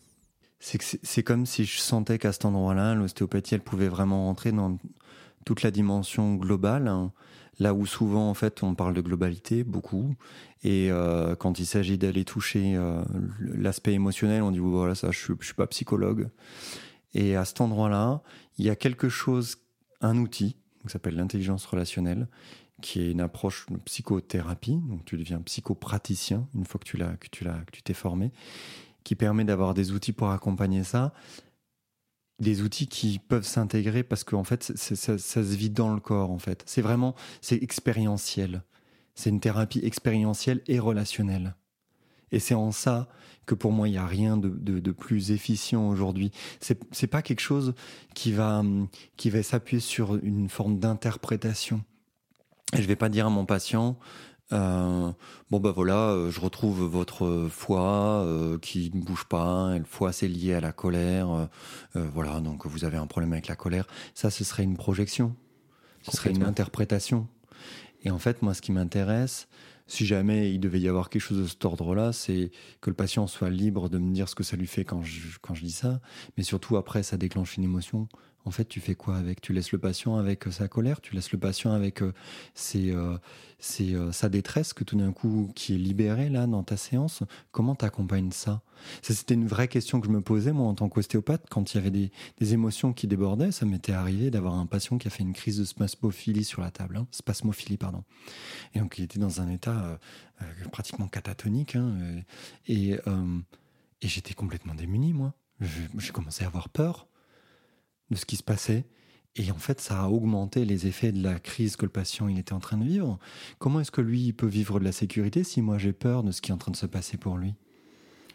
C'est c'est comme si je sentais qu'à cet endroit-là l'ostéopathie elle pouvait vraiment rentrer dans toute la dimension globale hein. là où souvent en fait on parle de globalité beaucoup et euh, quand il s'agit d'aller toucher l'aspect émotionnel on dit voilà ça je suis, suis pas psychologue et à cet endroit-là, il y a quelque chose, un outil, qui s'appelle l'intelligence relationnelle, qui est une approche de psychothérapie. Donc tu deviens psychopraticien une fois que tu l'as, que tu l'as, que tu t'es formé, qui permet d'avoir des outils pour accompagner ça. Des outils qui peuvent s'intégrer parce qu'en fait, ça, se vit dans le corps, en fait. C'est vraiment, c'est expérientiel. C'est une thérapie expérientielle et relationnelle. Et c'est en ça que pour moi, il n'y a rien de, de, plus efficient aujourd'hui. C'est, c'est pas quelque chose qui va, qui va s'appuyer sur une forme d'interprétation. Et je vais pas dire à mon patient, euh, bon bah voilà, euh, je retrouve votre euh, qui ne bouge pas. Le foie c'est lié à la colère. voilà, donc vous avez un problème avec la colère. Ça, ce serait une projection. Ce serait une interprétation. Et en fait, moi, ce qui m'intéresse, si jamais il devait y avoir quelque chose de cet ordre-là, c'est que le patient soit libre de me dire ce que ça lui fait quand je, quand je dis ça, mais surtout après, ça déclenche une émotion en fait, tu fais quoi avec? Tu laisses le patient avec euh, sa colère, tu laisses le patient avec euh, euh, sa détresse que tout d'un coup qui est libérée là dans ta séance? Comment t'accompagnes ça, ça C'était une vraie question que je me posais moi en tant qu'ostéopathe quand il y avait des, émotions qui débordaient. Ça m'était arrivé d'avoir un patient qui a fait une crise de spasmophilie sur la table, hein. spasmophilie pardon. Et donc il était dans un état pratiquement catatonique hein, et, et j'étais complètement démuni moi. J'ai commencé à avoir peur de ce qui se passait. Et en fait, ça a augmenté les effets de la crise que le patient il était en train de vivre. Comment est-ce que lui il peut vivre de la sécurité si moi j'ai peur de ce qui est en train de se passer pour lui?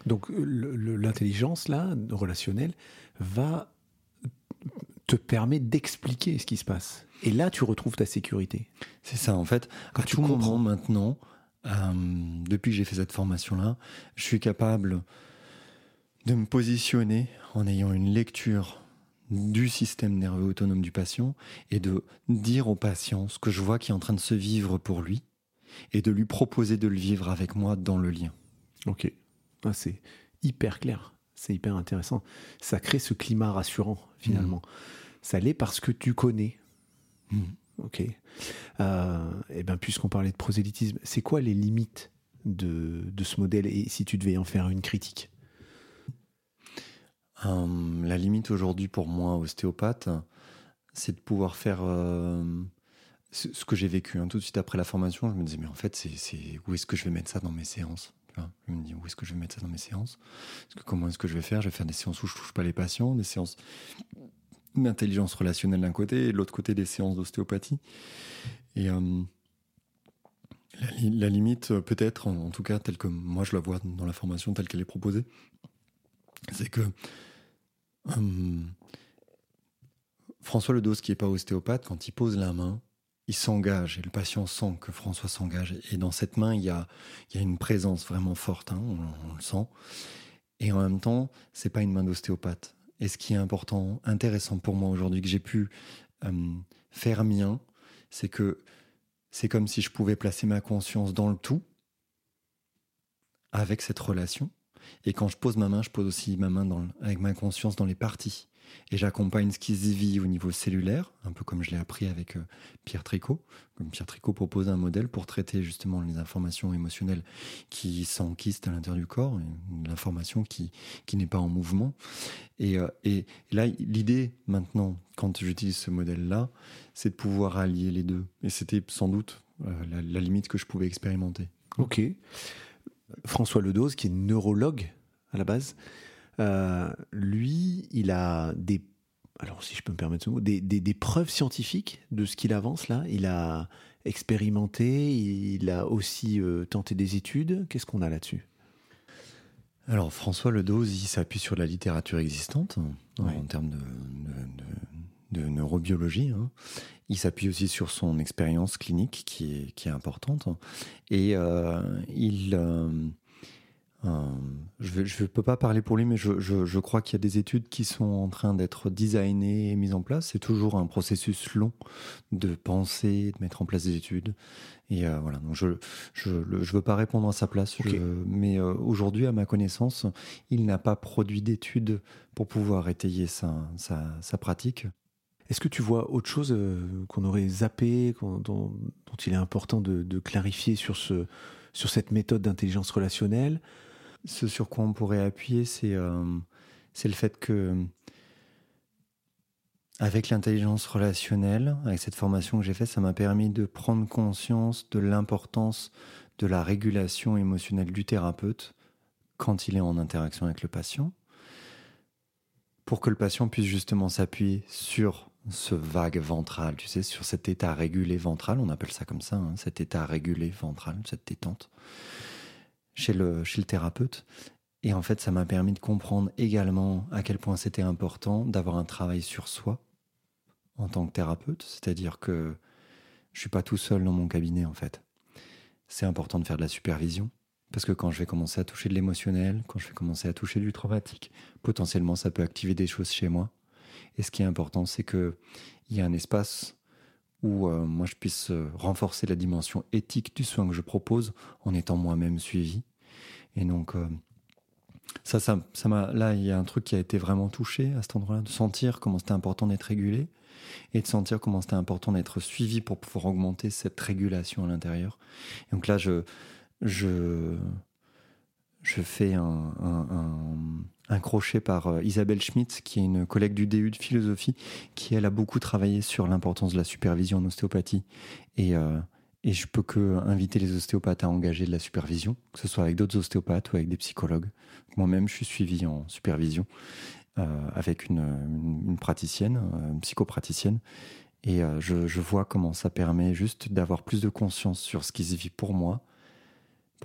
Donc l'intelligence là relationnelle va te permettre d'expliquer ce qui se passe. Et là, tu retrouves ta sécurité. C'est ça, en fait. Quand tu comprends maintenant, euh, depuis que j'ai fait cette formation-là, je suis capable de me positionner en ayant une lecture du système nerveux autonome du patient et de dire au patient ce que je vois qui est en train de se vivre pour lui et de lui proposer de le vivre avec moi dans le lien. Ok, ah, c'est hyper clair, c'est hyper intéressant. Ça crée ce climat rassurant finalement. Mm. Ça l'est parce que tu connais. Mm. Ok. Euh, et eh bien, puisqu'on parlait de prosélytisme, c'est quoi les limites de, de ce modèle? Et si tu devais en faire une critique? Euh, la limite aujourd'hui pour moi, ostéopathe, c'est de pouvoir faire euh, ce que j'ai vécu. Hein. Tout de suite après la formation, je me disais, mais en fait, c'est où est-ce que je vais mettre ça dans mes séances Je me dis, où est-ce que je vais mettre ça dans mes séances? Que, Comment est-ce que je vais faire? Je vais faire des séances où je touche pas les patients, des séances d'intelligence relationnelle d'un côté et de l'autre côté des séances d'ostéopathie. Et euh, la, limite, peut-être, en, tout cas, telle que moi je la vois dans la formation, telle qu'elle est proposée, c'est que Hum, François Ledos, qui n'est pas ostéopathe, quand il pose la main, il s'engage et le patient sent que François s'engage. Et dans cette main, il y a, une présence vraiment forte, hein, on, le sent. Et en même temps, c'est pas une main d'ostéopathe. Et ce qui est important, intéressant pour moi aujourd'hui, que j'ai pu euh, faire mien, c'est que c'est comme si je pouvais placer ma conscience dans le tout avec cette relation. Et quand je pose ma main, je pose aussi ma main avec ma conscience dans les parties et j'accompagne ce qui se vit au niveau cellulaire, un peu comme je l'ai appris avec euh, Pierre Tricot. Comme Pierre Tricot propose un modèle pour traiter justement les informations émotionnelles qui s'enquistent à l'intérieur du corps, l'information qui, qui n'est pas en mouvement. Et, euh, et là, l'idée maintenant, quand j'utilise ce modèle-là, c'est de pouvoir allier les deux. Et c'était sans doute euh, la, la limite que je pouvais expérimenter. Ok. François Ledos, qui est neurologue à la base, euh, lui, il a des, alors si je peux me permettre ce mot, des, des, preuves scientifiques de ce qu'il avance là. Il a expérimenté, il a aussi euh, tenté des études. Qu'est-ce qu'on a là-dessus? Alors François Ledos, il s'appuie sur la littérature existante en termes de, de, neurobiologie. Hein. Il s'appuie aussi sur son expérience clinique qui est, qui est importante. Et euh, il, euh, je ne peux pas parler pour lui, mais je, crois qu'il y a des études qui sont en train d'être designées et mises en place. C'est toujours un processus long de penser, de mettre en place des études. Et euh, voilà, donc je ne veux pas répondre à sa place. mais euh, aujourd'hui, à ma connaissance, il n'a pas produit d'études pour pouvoir étayer sa, sa, pratique. Est-ce que tu vois autre chose qu'on aurait zappé, dont, il est important de, clarifier sur, ce, sur cette méthode d'intelligence relationnelle? Ce sur quoi on pourrait appuyer, c'est euh, le fait que, avec l'intelligence relationnelle, avec cette formation que j'ai faite, ça m'a permis de prendre conscience de l'importance de la régulation émotionnelle du thérapeute quand il est en interaction avec le patient, pour que le patient puisse justement s'appuyer sur ce vague ventral, tu sais, sur cet état régulé ventral, on appelle ça comme ça, hein, cet état régulé ventral, cette détente chez le, chez le thérapeute. Et en fait, ça m'a permis de comprendre également à quel point c'était important d'avoir un travail sur soi en tant que thérapeute. C'est-à-dire que je suis pas tout seul dans mon cabinet, en fait. C'est important de faire de la supervision. Parce que quand je vais commencer à toucher de l'émotionnel, quand je vais commencer à toucher du traumatique, potentiellement ça peut activer des choses chez moi. Et ce qui est important, c'est qu'il y a un espace où euh, moi je puisse euh, renforcer la dimension éthique du soin que je propose en étant moi-même suivi. Et donc, euh, ça, ça, ça là, il y a un truc qui a été vraiment touché à cet endroit-là, de sentir comment c'était important d'être régulé et de sentir comment c'était important d'être suivi pour pouvoir augmenter cette régulation à l'intérieur. donc là, je, je, je fais un, crochet par euh, Isabelle Schmitt, qui est une collègue du DU de philosophie, qui elle a beaucoup travaillé sur l'importance de la supervision en ostéopathie. Et, euh, et je peux que inviter les ostéopathes à engager de la supervision, que ce soit avec d'autres ostéopathes ou avec des psychologues. Moi-même, je suis suivi en supervision euh, avec une, une, praticienne, une psychopraticienne. Et je vois comment ça permet juste d'avoir plus de conscience sur ce qui se vit pour moi,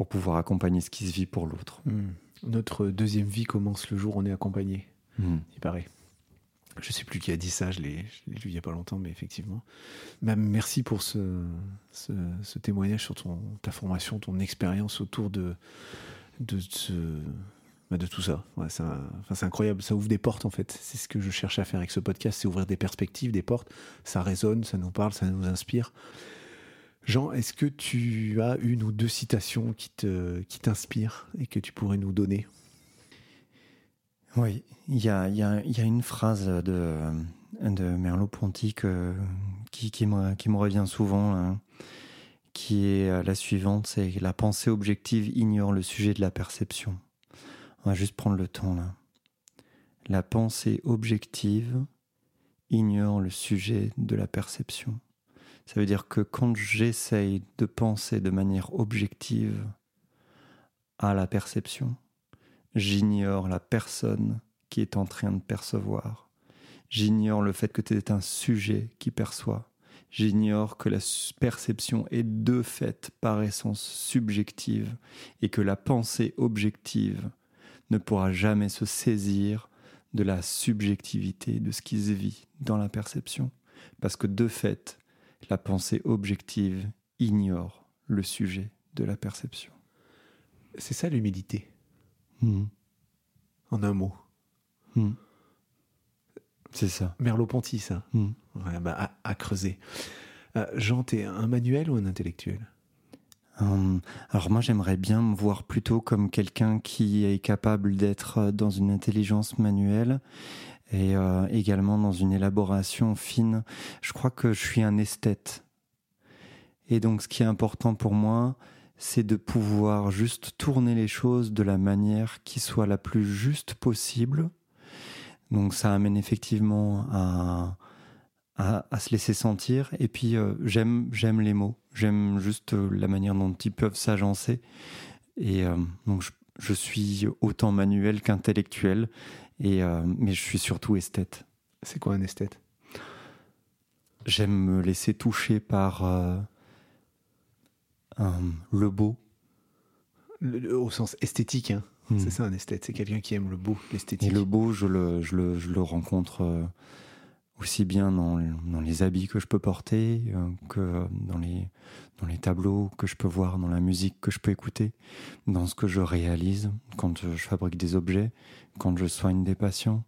pour pouvoir accompagner ce qui se vit pour l'autre. Hmm. Notre deuxième vie commence le jour où on est accompagné, hmm. il paraît. Je sais plus qui a dit ça, je l'ai lu il n'y a pas longtemps, mais effectivement. Même merci pour ce, ce, témoignage sur ton, ta formation, ton expérience autour de, de, ce, bah, de tout ça. Ouais, c'est incroyable, ça ouvre des portes en fait. C'est ce que je cherche à faire avec ce podcast, c'est ouvrir des perspectives, des portes. Ça résonne, ça nous parle, ça nous inspire. Jean, est-ce que tu as une ou deux citations qui te qui t'inspirent et que tu pourrais nous donner? Oui, il y a, y, a, y a, une phrase de, de Merleau-Ponty qui, me, revient souvent, hein, qui est la suivante, c'est la pensée objective ignore le sujet de la perception. On va juste prendre le temps là. La pensée objective ignore le sujet de la perception. Ça veut dire que quand j'essaye de penser de manière objective à la perception, j'ignore la personne qui est en train de percevoir. J'ignore le fait que tu es un sujet qui perçoit. J'ignore que la perception est de fait par essence subjective et que la pensée objective ne pourra jamais se saisir de la subjectivité de ce qui se vit dans la perception. Parce que de fait, la pensée objective ignore le sujet de la perception. C'est ça l'humilité, Hmm. en un mot. Hmm. C'est ça. Merleau-Ponty, ça. Hmm. Ouais, bah, à, à creuser. Euh, Jean, t'es un manuel ou un intellectuel? Hum, alors moi j'aimerais bien me voir plutôt comme quelqu'un qui est capable d'être euh, dans une intelligence manuelle et euh, également dans une élaboration fine. Je crois que je suis un esthète. Et donc ce qui est important pour moi, c'est de pouvoir juste tourner les choses de la manière qui soit la plus juste possible. Donc ça amène effectivement à, à, se laisser sentir. Et puis euh, j'aime les mots, j'aime juste euh, la manière dont ils peuvent s'agencer. Et donc je suis autant manuel qu'intellectuel, et euh, mais je suis surtout esthète. C'est quoi un esthète? J'aime me laisser toucher par euh, un- le beau. Le- le- Au sens esthétique, hein. Hmm. c'est ça un esthète. C'est quelqu'un qui aime le beau, Et l'esthétique. le beau, je le, je le, je le rencontre euh, aussi bien dans, les habits que je peux porter euh, que dans les, tableaux que je peux voir, dans la musique que je peux écouter, dans ce que je réalise quand euh, je fabrique des objets, quand je soigne des patients,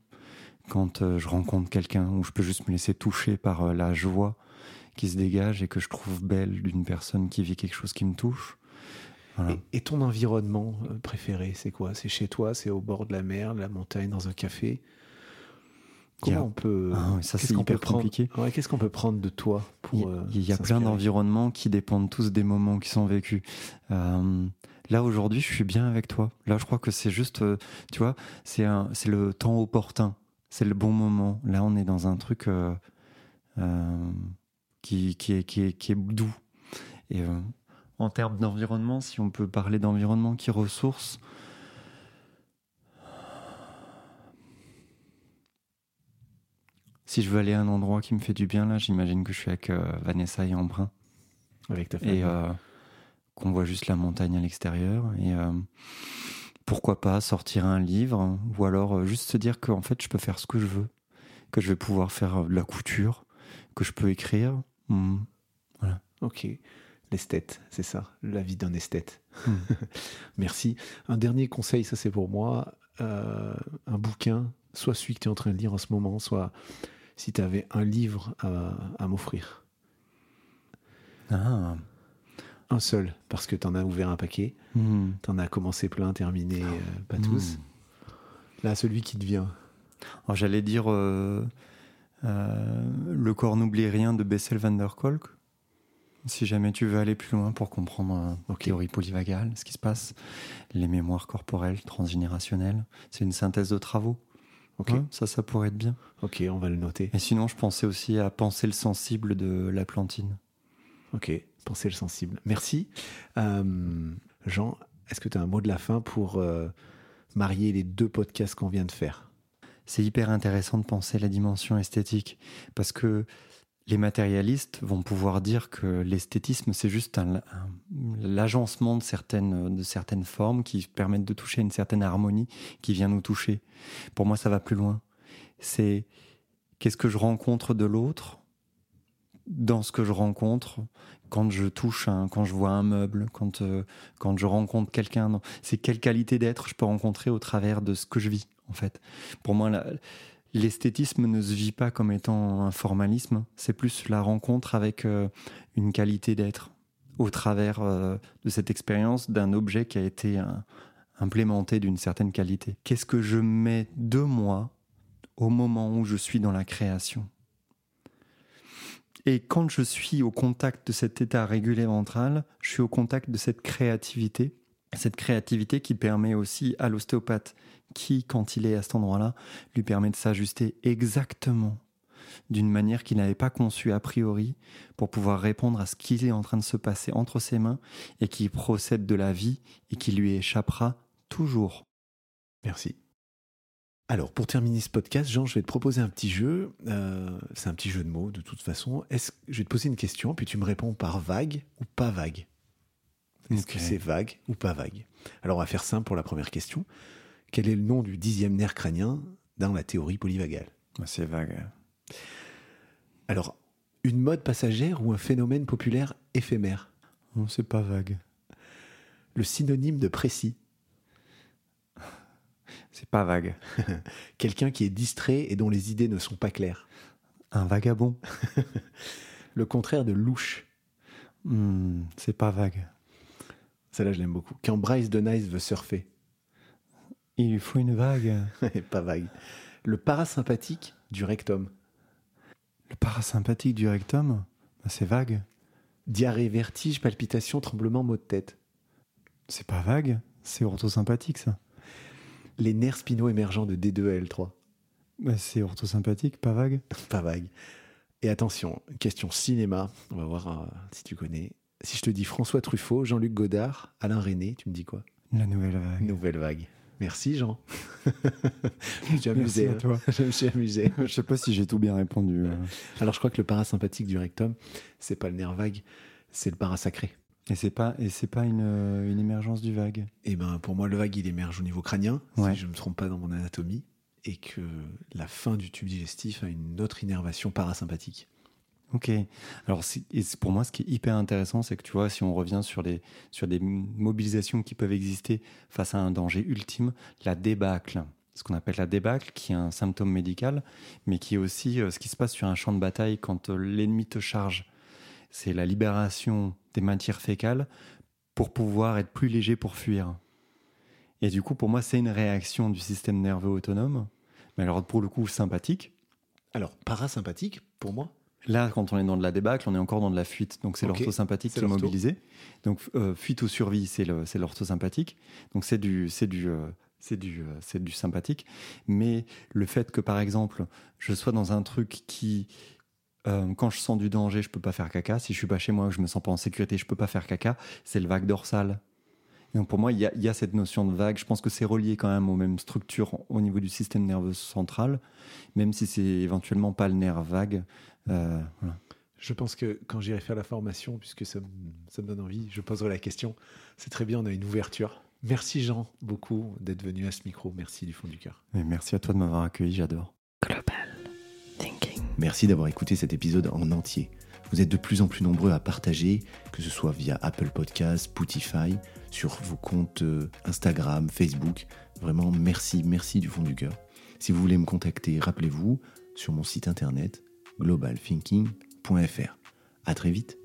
quand euh, je rencontre quelqu'un où je peux juste me laisser toucher par la joie qui se dégage et que je trouve belle d'une personne qui vit quelque chose qui me touche. Et, et ton environnement préféré, c'est quoi? C'est chez toi, c'est au bord de la mer, de la montagne, dans un café? A- on peut. Ah ça, c'est hyper prendre- compliqué. Ouais, Qu'est-ce qu'on peut prendre de toi pour. Il, euh, y a plein s'inspirer d'environnements qui dépendent tous des moments qui sont vécus. Euh, là aujourd'hui, je suis bien avec toi. Là, je crois que c'est juste, euh, tu vois, c'est le temps opportun, c'est le bon moment. Là, on est dans un truc euh, euh, qui, qui, est, qui, est, qui est doux. Et euh, en termes d'environnement, si on peut parler d'environnement qui ressource, si je veux aller à un endroit qui me fait du bien, là, j'imagine que je suis avec euh, Vanessa et Embrun Avec ta famille. et euh, qu'on voit juste la montagne à l'extérieur. Et euh, pourquoi pas sortir un livre ou alors juste se dire qu'en fait, je peux faire ce que je veux, que je vais pouvoir faire de la couture, que je peux écrire. Hmm. Ok. L'esthète, c'est ça, la vie d'un esthète. Hmm. Merci. Un dernier conseil, ça c'est pour moi. un bouquin, soit celui que tu es en train de lire en ce moment, soit si tu avais un livre à, à m'offrir. Ah. Un seul, parce que tu en as ouvert un paquet, Hmm. tu en as commencé plein, terminé euh, pas tous. Hmm. Là, celui qui te vient. Alors, j'allais dire euh, euh, Le corps n'oublie rien de Bessel van der Kolk. Si jamais tu veux aller plus loin pour comprendre euh, Ok. théorie polyvagale, ce qui se passe, les mémoires corporelles transgénérationnelles, c'est une synthèse de travaux. Ok, Ouais, ça, ça pourrait être bien. ok, on va le noter. Et sinon, je pensais aussi à Penser le sensible de la plantine. Ok, pensez le sensible. Merci. Euh, Jean, est-ce que tu as un mot de la fin pour euh, marier les deux podcasts qu'on vient de faire? C'est hyper intéressant de penser la dimension esthétique parce que les matérialistes vont pouvoir dire que l'esthétisme, c'est juste l'agencement de certaines, de certaines formes qui permettent de toucher une certaine harmonie qui vient nous toucher. Pour moi, ça va plus loin. C'est qu'est-ce que je rencontre de l'autre dans ce que je rencontre quand je touche, quand je vois un meuble, quand, euh, quand je rencontre quelqu'un. C'est quelle qualité d'être je peux rencontrer au travers de ce que je vis, en fait. Pour moi, la- l'esthétisme ne se vit pas comme étant un formalisme, c'est plus la rencontre avec euh, une qualité d'être au travers euh, de cette expérience d'un objet qui a été euh, implémenté d'une certaine qualité. Qu'est-ce que je mets de moi au moment où je suis dans la création? Et quand je suis au contact de cet état régulé ventral, je suis au contact de cette créativité, cette créativité qui permet aussi à l'ostéopathe, qui, quand il est à cet endroit-là, lui permet de s'ajuster exactement d'une manière qu'il n'avait pas conçue a priori pour pouvoir répondre à ce qui est en train de se passer entre ses mains et qui procède de la vie et qui lui échappera toujours. Merci. Alors, pour terminer ce podcast, Jean, je vais te proposer un petit jeu. Euh, c'est un petit jeu de mots, de toute façon. Je vais te poser une question, puis tu me réponds par vague ou pas vague. Est-ce que c'est vague ou pas vague? Alors, on va faire simple pour la première question. Quel est le nom du dixième nerf crânien dans la théorie polyvagale? C'est vague. Alors, une mode passagère ou un phénomène populaire éphémère? Non, c'est pas vague. Le synonyme de précis? C'est pas vague. Quelqu'un qui est distrait et dont les idées ne sont pas claires. Un vagabond. Le contraire de louche? Hmm, c'est pas vague. Celle-là, je l'aime beaucoup. Quand Bryce de Nice veut surfer. Il lui faut une vague. pas vague. Le parasympathique du rectum. Le parasympathique du rectum, bah, c'est vague. Diarrhée, vertige, palpitation, tremblement, maux de tête. C'est pas vague. C'est orthosympathique, ça. Les nerfs spinaux émergents de D2 à L3. Bah, c'est orthosympathique, pas vague. Pas vague. Et attention, question cinéma. On va voir euh, si tu connais. Si je te dis François Truffaut, Jean-Luc Godard, Alain René, tu me dis quoi? La nouvelle vague. Nouvelle vague. Merci Jean. je me suis Merci amusé. à hein. toi. Je me suis amusé. Je sais pas si j'ai tout bien répondu. euh. Alors je crois que le parasympathique du rectum, c'est pas le nerf vague, c'est le parasacré. Et c'est pas, et c'est pas une, euh, une émergence du vague? Et ben pour moi le vague il émerge au niveau crânien, Ouais. si je me trompe pas dans mon anatomie, et que la fin du tube digestif a une autre innervation parasympathique. Ok. Alors, pour moi, ce qui est hyper intéressant, c'est que tu vois, si on revient sur les sur des mobilisations qui peuvent exister face à un danger ultime, la débâcle, ce qu'on appelle la débâcle, qui est un symptôme médical, mais qui est aussi euh, ce qui se passe sur un champ de bataille quand euh, l'ennemi te charge. C'est la libération des matières fécales pour pouvoir être plus léger pour fuir. Et du coup, pour moi, c'est une réaction du système nerveux autonome, mais alors pour le coup sympathique. Alors parasympathique pour moi, Là, quand on est dans de la débâcle, on est encore dans de la fuite. Donc, c'est l'orthosympathique qui est mobilisé. Donc, euh, fuite ou survie, c'est l'orthosympathique. Donc, c'est du, c'est du, euh, c'est du, euh, c'est du sympathique. Mais le fait que, par exemple, je sois dans un truc qui, quand je sens du danger, je peux pas faire caca. Si je suis pas chez moi, que je me sens pas en sécurité, je peux pas faire caca. C'est le vague dorsal. Et donc, pour moi, il y a, il y a cette notion de vague. Je pense que c'est relié quand même aux mêmes structures au niveau du système nerveux central, même si c'est éventuellement pas le nerf vague. Euh, voilà. je pense que quand j'irai faire la formation, puisque ça, me- ça me donne envie, je poserai la question. C'est très bien, on a une ouverture. Merci Jean beaucoup d'être venu à ce micro. Merci du fond du cœur. Et merci à toi de m'avoir accueilli, j'adore. Merci d'avoir écouté cet épisode en entier. Vous êtes de plus en plus nombreux à partager, que ce soit via Apple Podcasts, Spotify, sur vos comptes euh, Instagram, Facebook. Vraiment, merci, merci du fond du cœur. Si vous voulez me contacter, rappelez-vous sur mon site internet globalthinking.fr. À très vite.